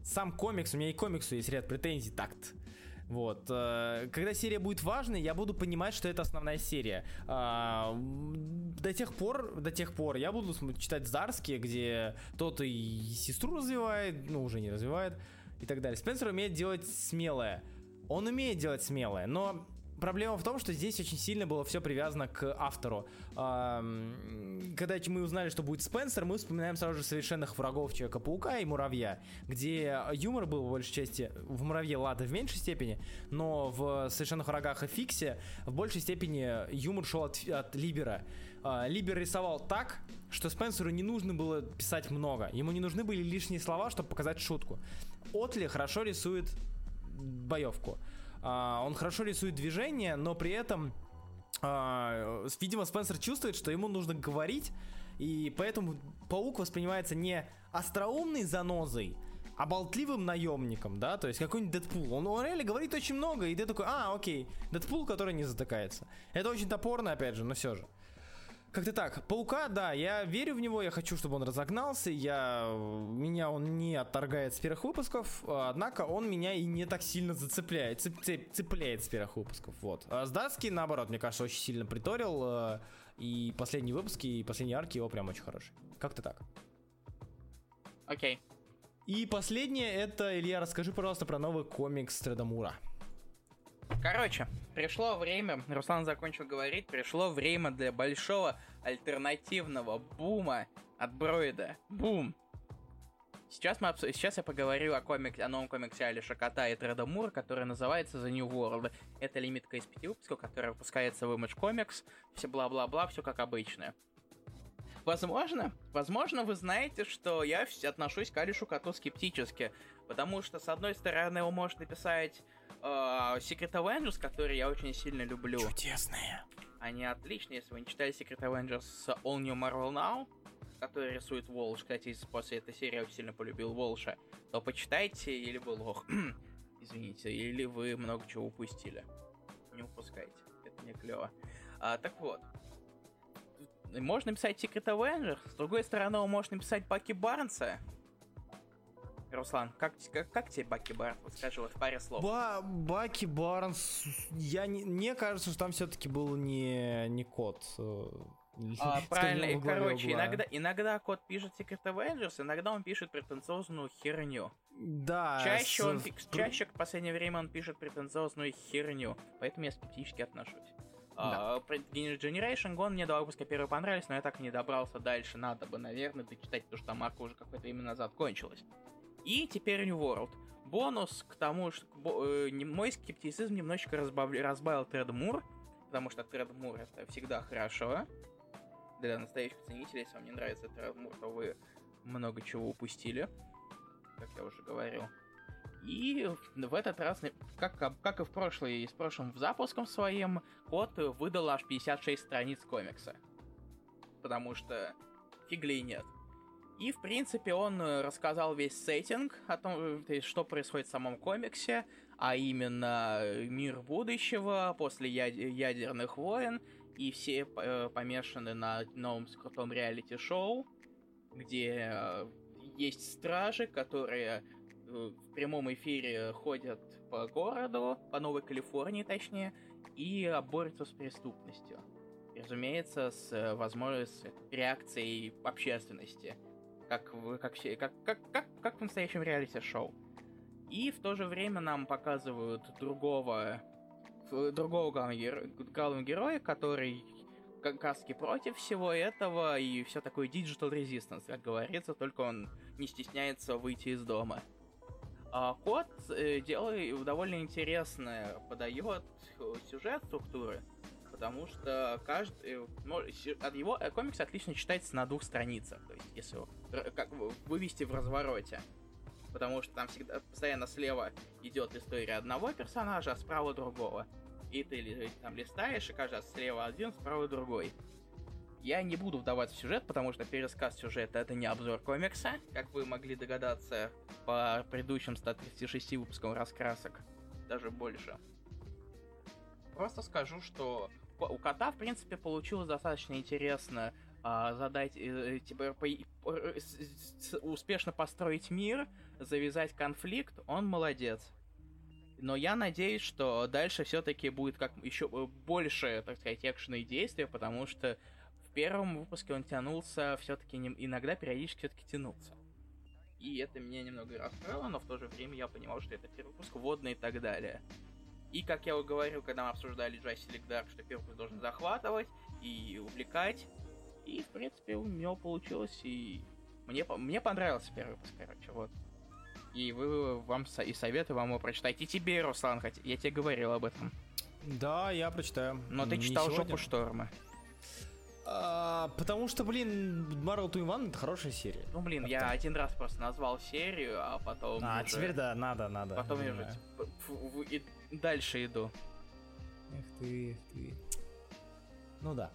сам комикс, у меня и комиксу есть ряд претензий, такт. Вот. э, Когда серия будет важной, я буду понимать, что это основная серия. А, До тех пор, до тех пор я буду читать Зарски, где тот и сестру развивает, ну уже не развивает, и так далее. Спенсер умеет делать смелое. Он умеет делать смелое, но проблема в том, что здесь очень сильно было все привязано к автору. Когда мы узнали, что будет Спенсер, мы вспоминаем сразу же совершенных врагов Человека-паука и Муравья, где юмор был в большей части в Муравье, ладно, в меньшей степени, но в совершенных врагах и Фиксе в большей степени юмор шел от, от Либера. А, Либер рисовал так, что Спенсеру не нужно было писать много. Ему не нужны были лишние слова, чтобы показать шутку. Отли хорошо рисует боевку. А, он хорошо рисует движение, но при этом, а, видимо, Спенсер чувствует, что ему нужно говорить, и поэтому паук воспринимается не остроумной занозой, а болтливым наемником, да, то есть какой-нибудь Дэдпул. Он, он реально говорит очень много, и ты такой, а, окей, Дэдпул, который не затыкается. Это очень топорно, опять же, но все же. Как-то так. Паука, да, я верю в него, я хочу, чтобы он разогнался, я... меня он не отторгает с первых выпусков, а, однако он меня и не так сильно зацепляет, цеп- цеп- цепляет с первых выпусков, вот. А с Даски, наоборот, мне кажется, очень сильно приторил, э, и последние выпуски, и последние арки его прям очень хорошие. Как-то так. Окей. И последнее, это, Илья, расскажи, пожалуйста, про новый комикс Тредамура. Короче, пришло время, Руслан закончил говорить, пришло время для большого альтернативного бума от Броида. Бум! Сейчас, мы обс- Сейчас я поговорю о, комик... о новом комиксе Алиша Кота и Треда Мура, который называется The New World. Это лимитка из пяти выпусков, которая выпускается в Image Comics. Все бла-бла-бла, все как обычно. Возможно, возможно, вы знаете, что я отношусь к Алишу Коту скептически, потому что, с одной стороны, его может написать Secret Avengers, который я очень сильно люблю. Чудесные. Они отличные, если вы не читали Secret Avengers с All New Marvel Now, который рисует Волш, кстати, после этой серии я очень сильно полюбил Волша, то почитайте, или вы лох. [CLEARS THROAT] Извините, или вы много чего упустили. Не упускайте, это не клево. А, так вот, можно написать Secret Avengers, с другой стороны, он может написать Баки Барнса. Руслан, как, как, как тебе Баки Барнс? Вот Скажи вот в паре слов. Ба Баки Барнс, я не, мне кажется, что там все-таки был не, не кот. э, А, [LAUGHS] правильно, и, короче, угла. иногда, иногда кот пишет Secret Avengers, иногда он пишет претенциозную херню. Да. чаще, с- он, чаще в последнее время он пишет претенциозную херню, поэтому я скептически отношусь. А, про Gen- Generation Gone мне два выпуска первые понравились, но я так и не добрался дальше. Надо бы, наверное, дочитать, потому что там арка уже какое-то время назад кончилась. И теперь New World. Бонус к тому, что э, мой скептицизм немножечко разбавил, разбавил Тред Мур, потому что Тред Мур это всегда хорошо. Для настоящих ценителей, если вам не нравится Тред Мур, то вы много чего упустили, как я уже говорил. И в этот раз, как, как и в прошлый, с прошлым запуском своим, код выдал аж 56 страниц комикса. Потому что фиглей нет. И, в принципе, он рассказал весь сеттинг о том, что происходит в самом комиксе, а именно мир будущего после ядерных войн, и все э, помешаны на новом крутом реалити-шоу, где э, есть стражи, которые Э, в прямом эфире ходят по городу, по Новой Калифорнии точнее, и борются с преступностью. Разумеется, с э, возможностью реакцией общественности, как в, как, как, как, как, как в настоящем реалити-шоу. И в то же время нам показывают другого другого главного, геро... главного героя, который как раз против всего этого и все такое digital resistance, как говорится, только он не стесняется выйти из дома. А код э, делает довольно интересно, подает сюжет структуры, потому что каждый э, от его э, комикс отлично читается на двух страницах, то есть если его, как вывести в развороте. Потому что там всегда постоянно слева идет история одного персонажа, а справа другого. И ты там листаешь, и каждый слева один, справа другой. Я не буду вдаваться в сюжет, потому что пересказ сюжета это не обзор комикса, как вы могли догадаться по предыдущим 136 выпускам раскрасок, даже больше. Просто скажу, что у кота, в принципе, получилось достаточно интересно а, задать, э, типа, по, по, с, успешно построить мир, завязать конфликт, он молодец. Но я надеюсь, что дальше все-таки будет как еще больше, так сказать, экшена действия, потому что в первом выпуске он тянулся все-таки не... иногда периодически все-таки тянулся. И это меня немного расстроило, но в то же время я понимал, что это первый выпуск водный и так далее. И как я говорил, когда мы обсуждали Justice Dark, что первый выпуск должен захватывать и увлекать. И, в принципе, у него получилось, и мне, мне понравился первый выпуск, короче, вот. И вы вам и советую вам его прочитать. И тебе, Руслан, хотя я тебе говорил об этом. Да, я прочитаю. Но ты читал «Жопу шторма». А, потому что, блин, Marvel to One это хорошая серия. Ну, блин, я один раз просто назвал серию, а потом. А, уже... теперь да, надо, надо. Потом я уже типа, и дальше иду. Эх ты, эх ты. Ну да.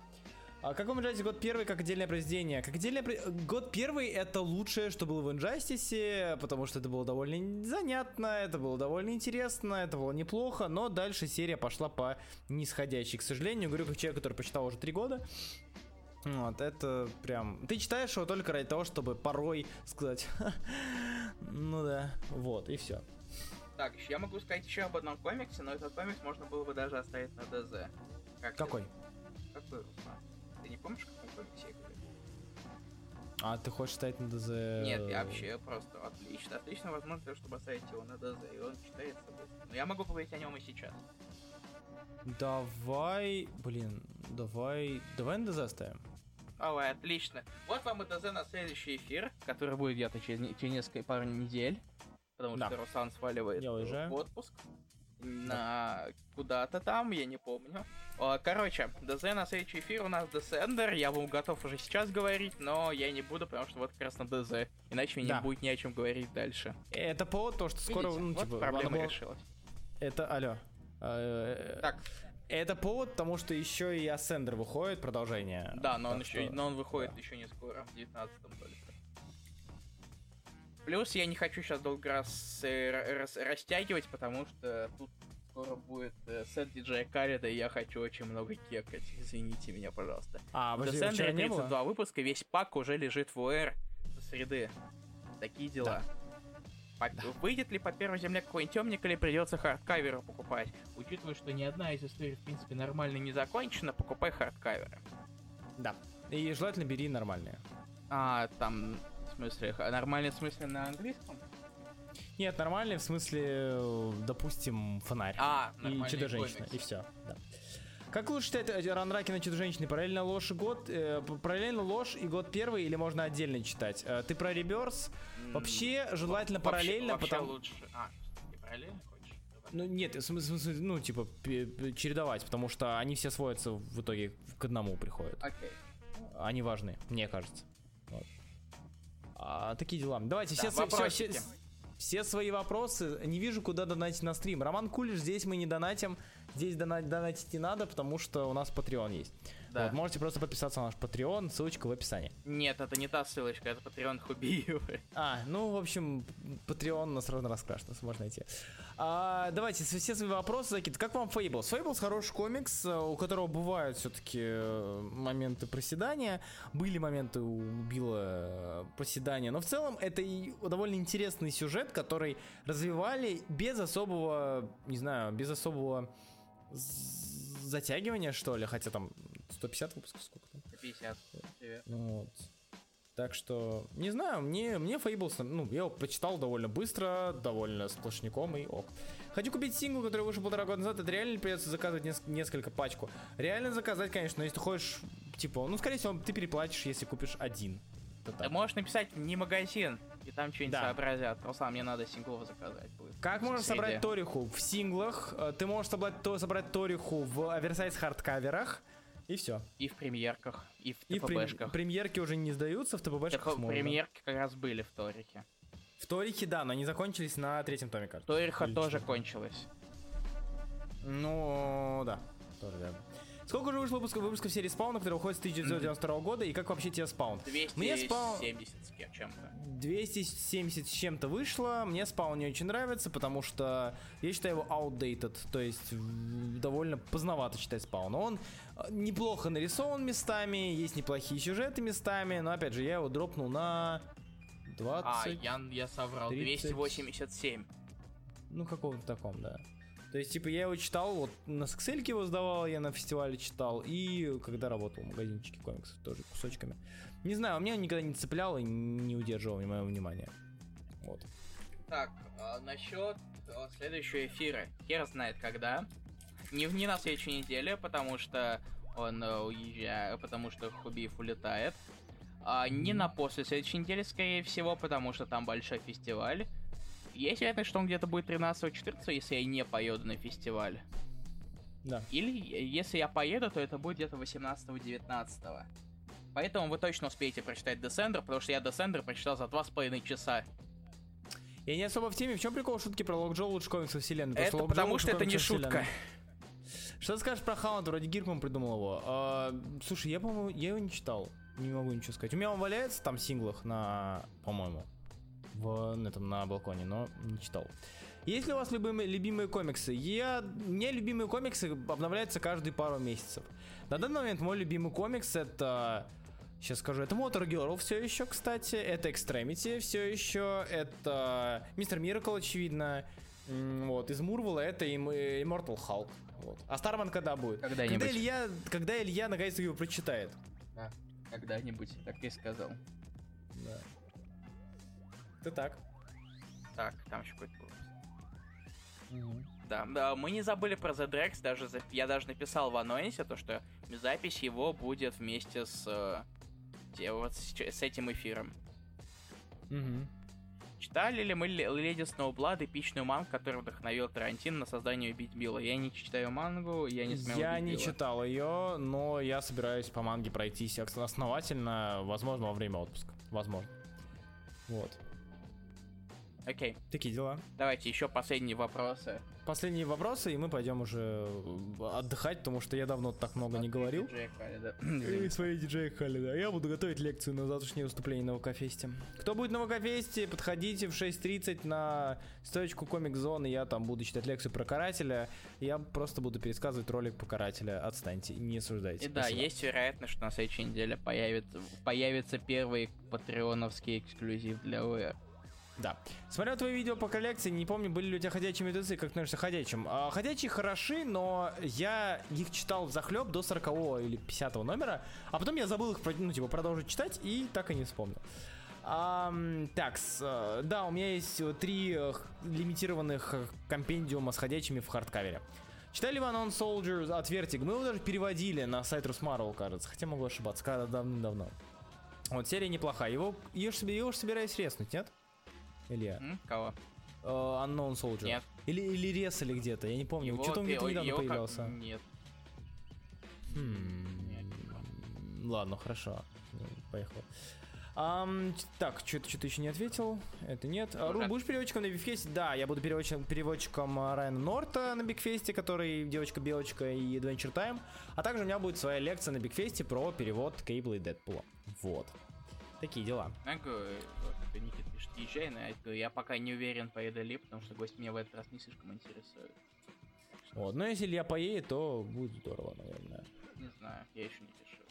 А как вам нравится год первый как отдельное произведение? Как отдельное Год первый это лучшее, что было в Injustice, потому что это было довольно занятно, это было довольно интересно, это было неплохо, но дальше серия пошла по нисходящей. К сожалению, говорю как человек, который почитал уже три года, вот, это прям... Ты читаешь его только ради того, чтобы порой сказать... [LAUGHS] ну да, вот, и все. Так, я могу сказать еще об одном комиксе, но этот комикс можно было бы даже оставить на ДЗ. Как Какой? Ты? Какой, Руслан? Ты не помнишь, какой комиксе я говорю? А, ты хочешь ставить на ДЗ? Нет, я вообще просто отлично, отлично возможность, чтобы оставить его на ДЗ, и он читается быстро. Но я могу поговорить о нем и сейчас. Давай, блин, давай, давай на ДЗ оставим. Ой, отлично. Вот вам и ДЗ на следующий эфир, который будет где-то через, через несколько пару недель. Потому да. что Руслан сваливает я в отпуск. На куда-то там, я не помню. Короче, ДЗ на следующий эфир у нас Десендер. Я вам готов уже сейчас говорить, но я не буду, потому что вот как раз на ДЗ. Иначе мне да. не будет ни о чем говорить дальше. Это повод то, что скоро, Видите, ну, вот типа, проблема решилась. Это, алло. Э, так, это повод, потому что еще и Ascender выходит, продолжение. Да, но он что... еще, но он выходит да. еще не скоро, в 19-м только. Плюс я не хочу сейчас долго раз, э, раз растягивать, потому что тут скоро будет э, сет диджея Калида, и я хочу очень много кекать. Извините меня, пожалуйста. А, в Descender 32 выпуска, весь пак уже лежит в ОР со среды. Такие дела. Да. По... Выйдет ли по первой земле какой-нибудь омник или придется hardcover ы покупать? Учитывая, что ни одна из историй, в принципе, нормально не закончена, покупай hardcover ы. Да. И желательно бери нормальные. А, там, в смысле, нормальные в смысле на английском? Нет, нормальные в смысле, допустим, фонарь. А, и чудо женщина, и все. Да. Как лучше читать run Рукки на чудо женщины? Параллельно ложь и год, э, параллельно ложь и год первый или можно отдельно читать? Э, ты про Rebirth? Вообще желательно Вообще- параллельно, вообще потому лучше. А, ты параллельно хочешь? Ну нет, в смысле, ну типа чередовать, потому что они все сводятся в итоге к одному приходят. Окей. Они важны, мне кажется. Вот. А, такие дела. Давайте Да, все, свои- все, вопросики. все- все свои вопросы. Не вижу, куда донатить на стрим. Роман Кулиш, здесь мы не донатим. Здесь дона- донатить не надо, потому что у нас Patreon есть. Да. Вот, можете просто подписаться на наш Patreon, ссылочка в описании. Нет, это не та ссылочка, это Patreon Хубиевы. А, ну, в общем, Patreon нас сразу раскрашено, можно найти. А, давайте, все свои вопросы закидывать. Как вам Fables? Fables хороший комикс, э, у которого бывают все-таки моменты проседания. Были моменты у Билла э, проседания, но в целом это и довольно интересный сюжет, который развивали без особого, не знаю, без особого з- затягивания, что ли, хотя там 150 выпусков, сколько там? 50. Привет. Ну Вот. Так что, не знаю, мне, мне Fables, ну, я его прочитал довольно быстро, довольно сплошняком и ок. Хочу купить сингл, который вышел полтора года назад, это реально придется заказывать нес- несколько пачку. Реально заказать, конечно, но если ты хочешь, типа, ну, скорее всего, ты переплатишь, если купишь один. Ты можешь написать не магазин, и там что-нибудь Да. сообразят. Руслан, мне надо синглов заказать будет. Как можно собрать Ториху в синглах? Э, Ты можешь собрать, то, собрать Ториху в оверсайз хардкаверах, и все. И в премьерках, и в И ТПБшках. премьерки уже не сдаются, в ТПБшках ТП можно. Премьерки как раз были в Торике. В Торихе, да, но они закончились на третьем томе, кажется. Ториха тоже кончилась. Ну, да. Тоже верно. Сколько уже вышло выпусков, выпусков серии Спауна, который выходит с 1992 года, и как вообще тебе Спаун? 270 Мне спал- с чем-то. 270 с чем-то вышло, мне Спаун не очень нравится, потому что я считаю его outdated, то есть довольно поздновато читать Спауна. Он э, неплохо нарисован местами, есть неплохие сюжеты местами, но опять же, я его дропнул на 20... А, я, я соврал. 30. 287. Ну, каком-то таком, да. То есть, типа, я его читал, вот на Сксельке его сдавал, я на фестивале читал, и когда работал в магазинчике комиксов, тоже кусочками. Не знаю, меня он никогда не цеплял и не удерживал моего внимания. Вот. Так, а, насчет а, следующего эфира. Хер знает когда. Не, не на следующей неделе, потому что он э, уезжает, потому что Хубиев улетает. А, не на после следующей недели, скорее всего, потому что там большой фестиваль. Есть вероятность, что он где-то будет 13-14, если я не поеду на фестиваль. Да. Или если я поеду, то это будет где-то 18-19. Поэтому вы точно успеете прочитать Descender, потому что я Descender прочитал за 2,5 часа. Я не особо в теме. В чем прикол шутки про Локджо лучше комиксов вселенной? Это потому лучше что это не шутка. вселенной. Что ты скажешь про Хаунд? Вроде Гиркман придумал его. А, слушай, я, по-моему, я его не читал. Не могу ничего сказать. У меня он валяется там в синглах на, по-моему, в этом на балконе, но не читал. Есть ли у вас любимые, любимые комиксы? Я, у меня любимые комиксы обновляются каждые пару месяцев. На данный момент мой любимый комикс это... Сейчас скажу, это Motor Girl все еще, кстати, это Extremity все еще, это Мистер Миракл, очевидно, вот, из Мурвала это им- э, Immortal Hulk, вот. А Старман когда будет? Когда-нибудь. Когда Илья, когда Илья наконец-то его прочитает. Да, когда-нибудь, так и сказал. Ты так. Так, там еще какой-то был. Да, да, мы не забыли про The Drex, даже за- я даже написал в анонсе то, что запись его будет вместе с, э, вот с, с этим эфиром. Мгм. Читали ли мы Ле- Леди Сноублад, эпичную мангу, которая вдохновил Тарантино на создание Убить Билла? Я не читаю мангу, я не смел Я не Билла. читал ее, но я собираюсь по манге пройтись основательно, возможно, во время отпуска. Возможно. Вот. Окей, Такие дела. давайте еще последние вопросы. Последние вопросы, и мы пойдем уже э, отдыхать, потому что я давно так много не говорил. Диджея Халида. [CLEARS THROAT] И свои диджеи Халида. Я буду готовить лекцию на завтрашнее выступление на ВК-фесте. Кто будет на ВК-фесте, подходите в 6.30 на стоечку Комик Зоны. Я там буду читать лекцию про Карателя. Я просто буду пересказывать ролик по Карателя. Отстаньте, не осуждайте. И да, есть вероятность, что на следующей неделе появится, появится первый патреоновский эксклюзив для VR. Да. Смотрел твои видео по коллекции, не помню, были ли у тебя ходячие мертвецы, как относишься к ходячим. А, ходячие хороши, но я их читал в захлеб до 40 или 50 номера, а потом я забыл их, ну, типа, продолжить читать и так и не вспомнил. Ам, так, с, э, да, у меня есть э, три э, лимитированных компендиума с ходячими в hardcover е. Читали вы анонс Soldiers от Vertigo? Мы его даже переводили на сайт Русмарвел, кажется. Хотя могу ошибаться, когда давным-давно. Вот, серия неплохая. Его, ее ж собираюсь резнуть, нет? Илья? М? Кого? Э, Unknown Soldier. Нет. Или, или резали где-то, я не помню. Что-то он где-то недавно его как- появлялся. Нет. Хм. Нет, не. Ладно, хорошо. Поехал. Ч- так, что-то что еще не ответил. Это нет. А, Ру, будешь переводчиком на Бигфесте? Да, я буду переводчиком, переводчиком а, Райана Норта на Бигфесте, который девочка-белочка и Adventure Time. А также у меня будет своя лекция на Бигфесте про перевод Кейбла и Дэдпула. Вот. Такие дела. Я это Никита пишет, езжай, но я я пока не уверен, поеду ли, потому что гость меня в этот раз не слишком интересует. Что, Вот. Но если я поедет, то будет здорово, наверное. Не знаю, я еще не решил.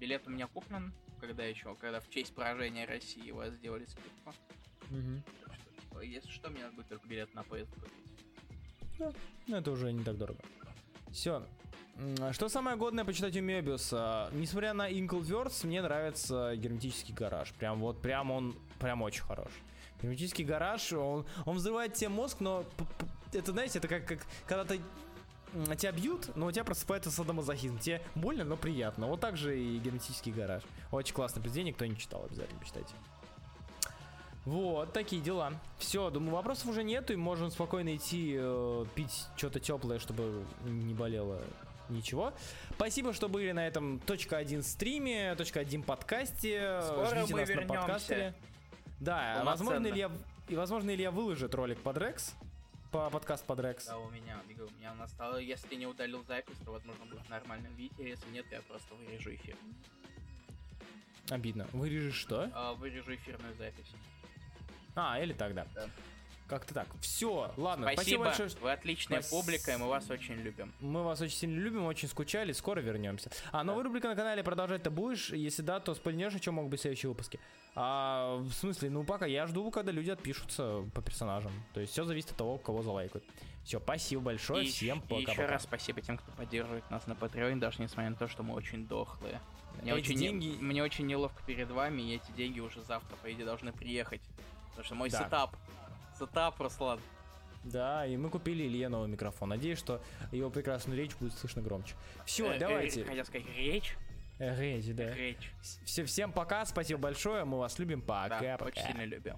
Билет у меня куплен, когда еще, когда в честь поражения России у вас сделали скидку. Так что, если что, мне надо будет только билет на поезд купить. Ну, это уже не так дорого. Все. Что самое годное почитать у Мебиуса? Несмотря на Inklverse, мне нравится герметический гараж. Прям вот, прям он, прям очень хорош. Герметический гараж, он, он взрывает тебе мозг, но это, знаете, это как, как когда ты тебя бьют, но у тебя просыпается садомазохизм. Тебе больно, но приятно. Вот так же и герметический гараж. Очень классное произведение, кто не читал, обязательно почитайте. Вот, такие дела. Все, думаю, вопросов уже нету, и можем спокойно идти э, пить что-то теплое, чтобы не болело ничего. Спасибо, что были на этом точка один стриме, точка один подкасте. Скоро Ждите мы нас на вернемся. подкастере. Да, возможно, Илья, и возможно, Илья выложит ролик под Рекс, по подкаст под Рекс. Да, у меня, бегу, у меня настало, если ты не удалил запись, то, возможно, будет в нормальном виде, если нет, я просто вырежу эфир. Обидно. Вырежешь что? А, вырежу эфирную запись. А, или тогда. Да. Как-то так. Все, ладно, спасибо, Спасибо, большое. вы отличная Спас- публика, и мы вас очень любим. Мы вас очень сильно любим, очень скучали, скоро вернемся. А новая рубрика на канале продолжать-то будешь? Если да, то спойлернешь, о чем могут быть следующие выпуски. А, в смысле, ну пока я жду, когда люди отпишутся по персонажам. То есть все зависит от того, кого залайкают. Все, спасибо большое, И всем и пока. еще раз спасибо тем, кто поддерживает нас на Patreon, даже несмотря на то, что мы очень дохлые. Мне Эти очень, не- деньги- мне очень неловко перед вами, и эти деньги уже завтра, по идее, должны приехать. Потому что мой Да. setup. Setup, Руслан. Да, и мы купили Илье новый микрофон. Надеюсь, что его прекрасную речь будет слышно громче. Все, Э, э, давайте. Хотел сказать, речь? Э, Речь, да. Речь. Все, всем пока, спасибо большое, мы вас любим, Да, пока-пока. очень сильно любим.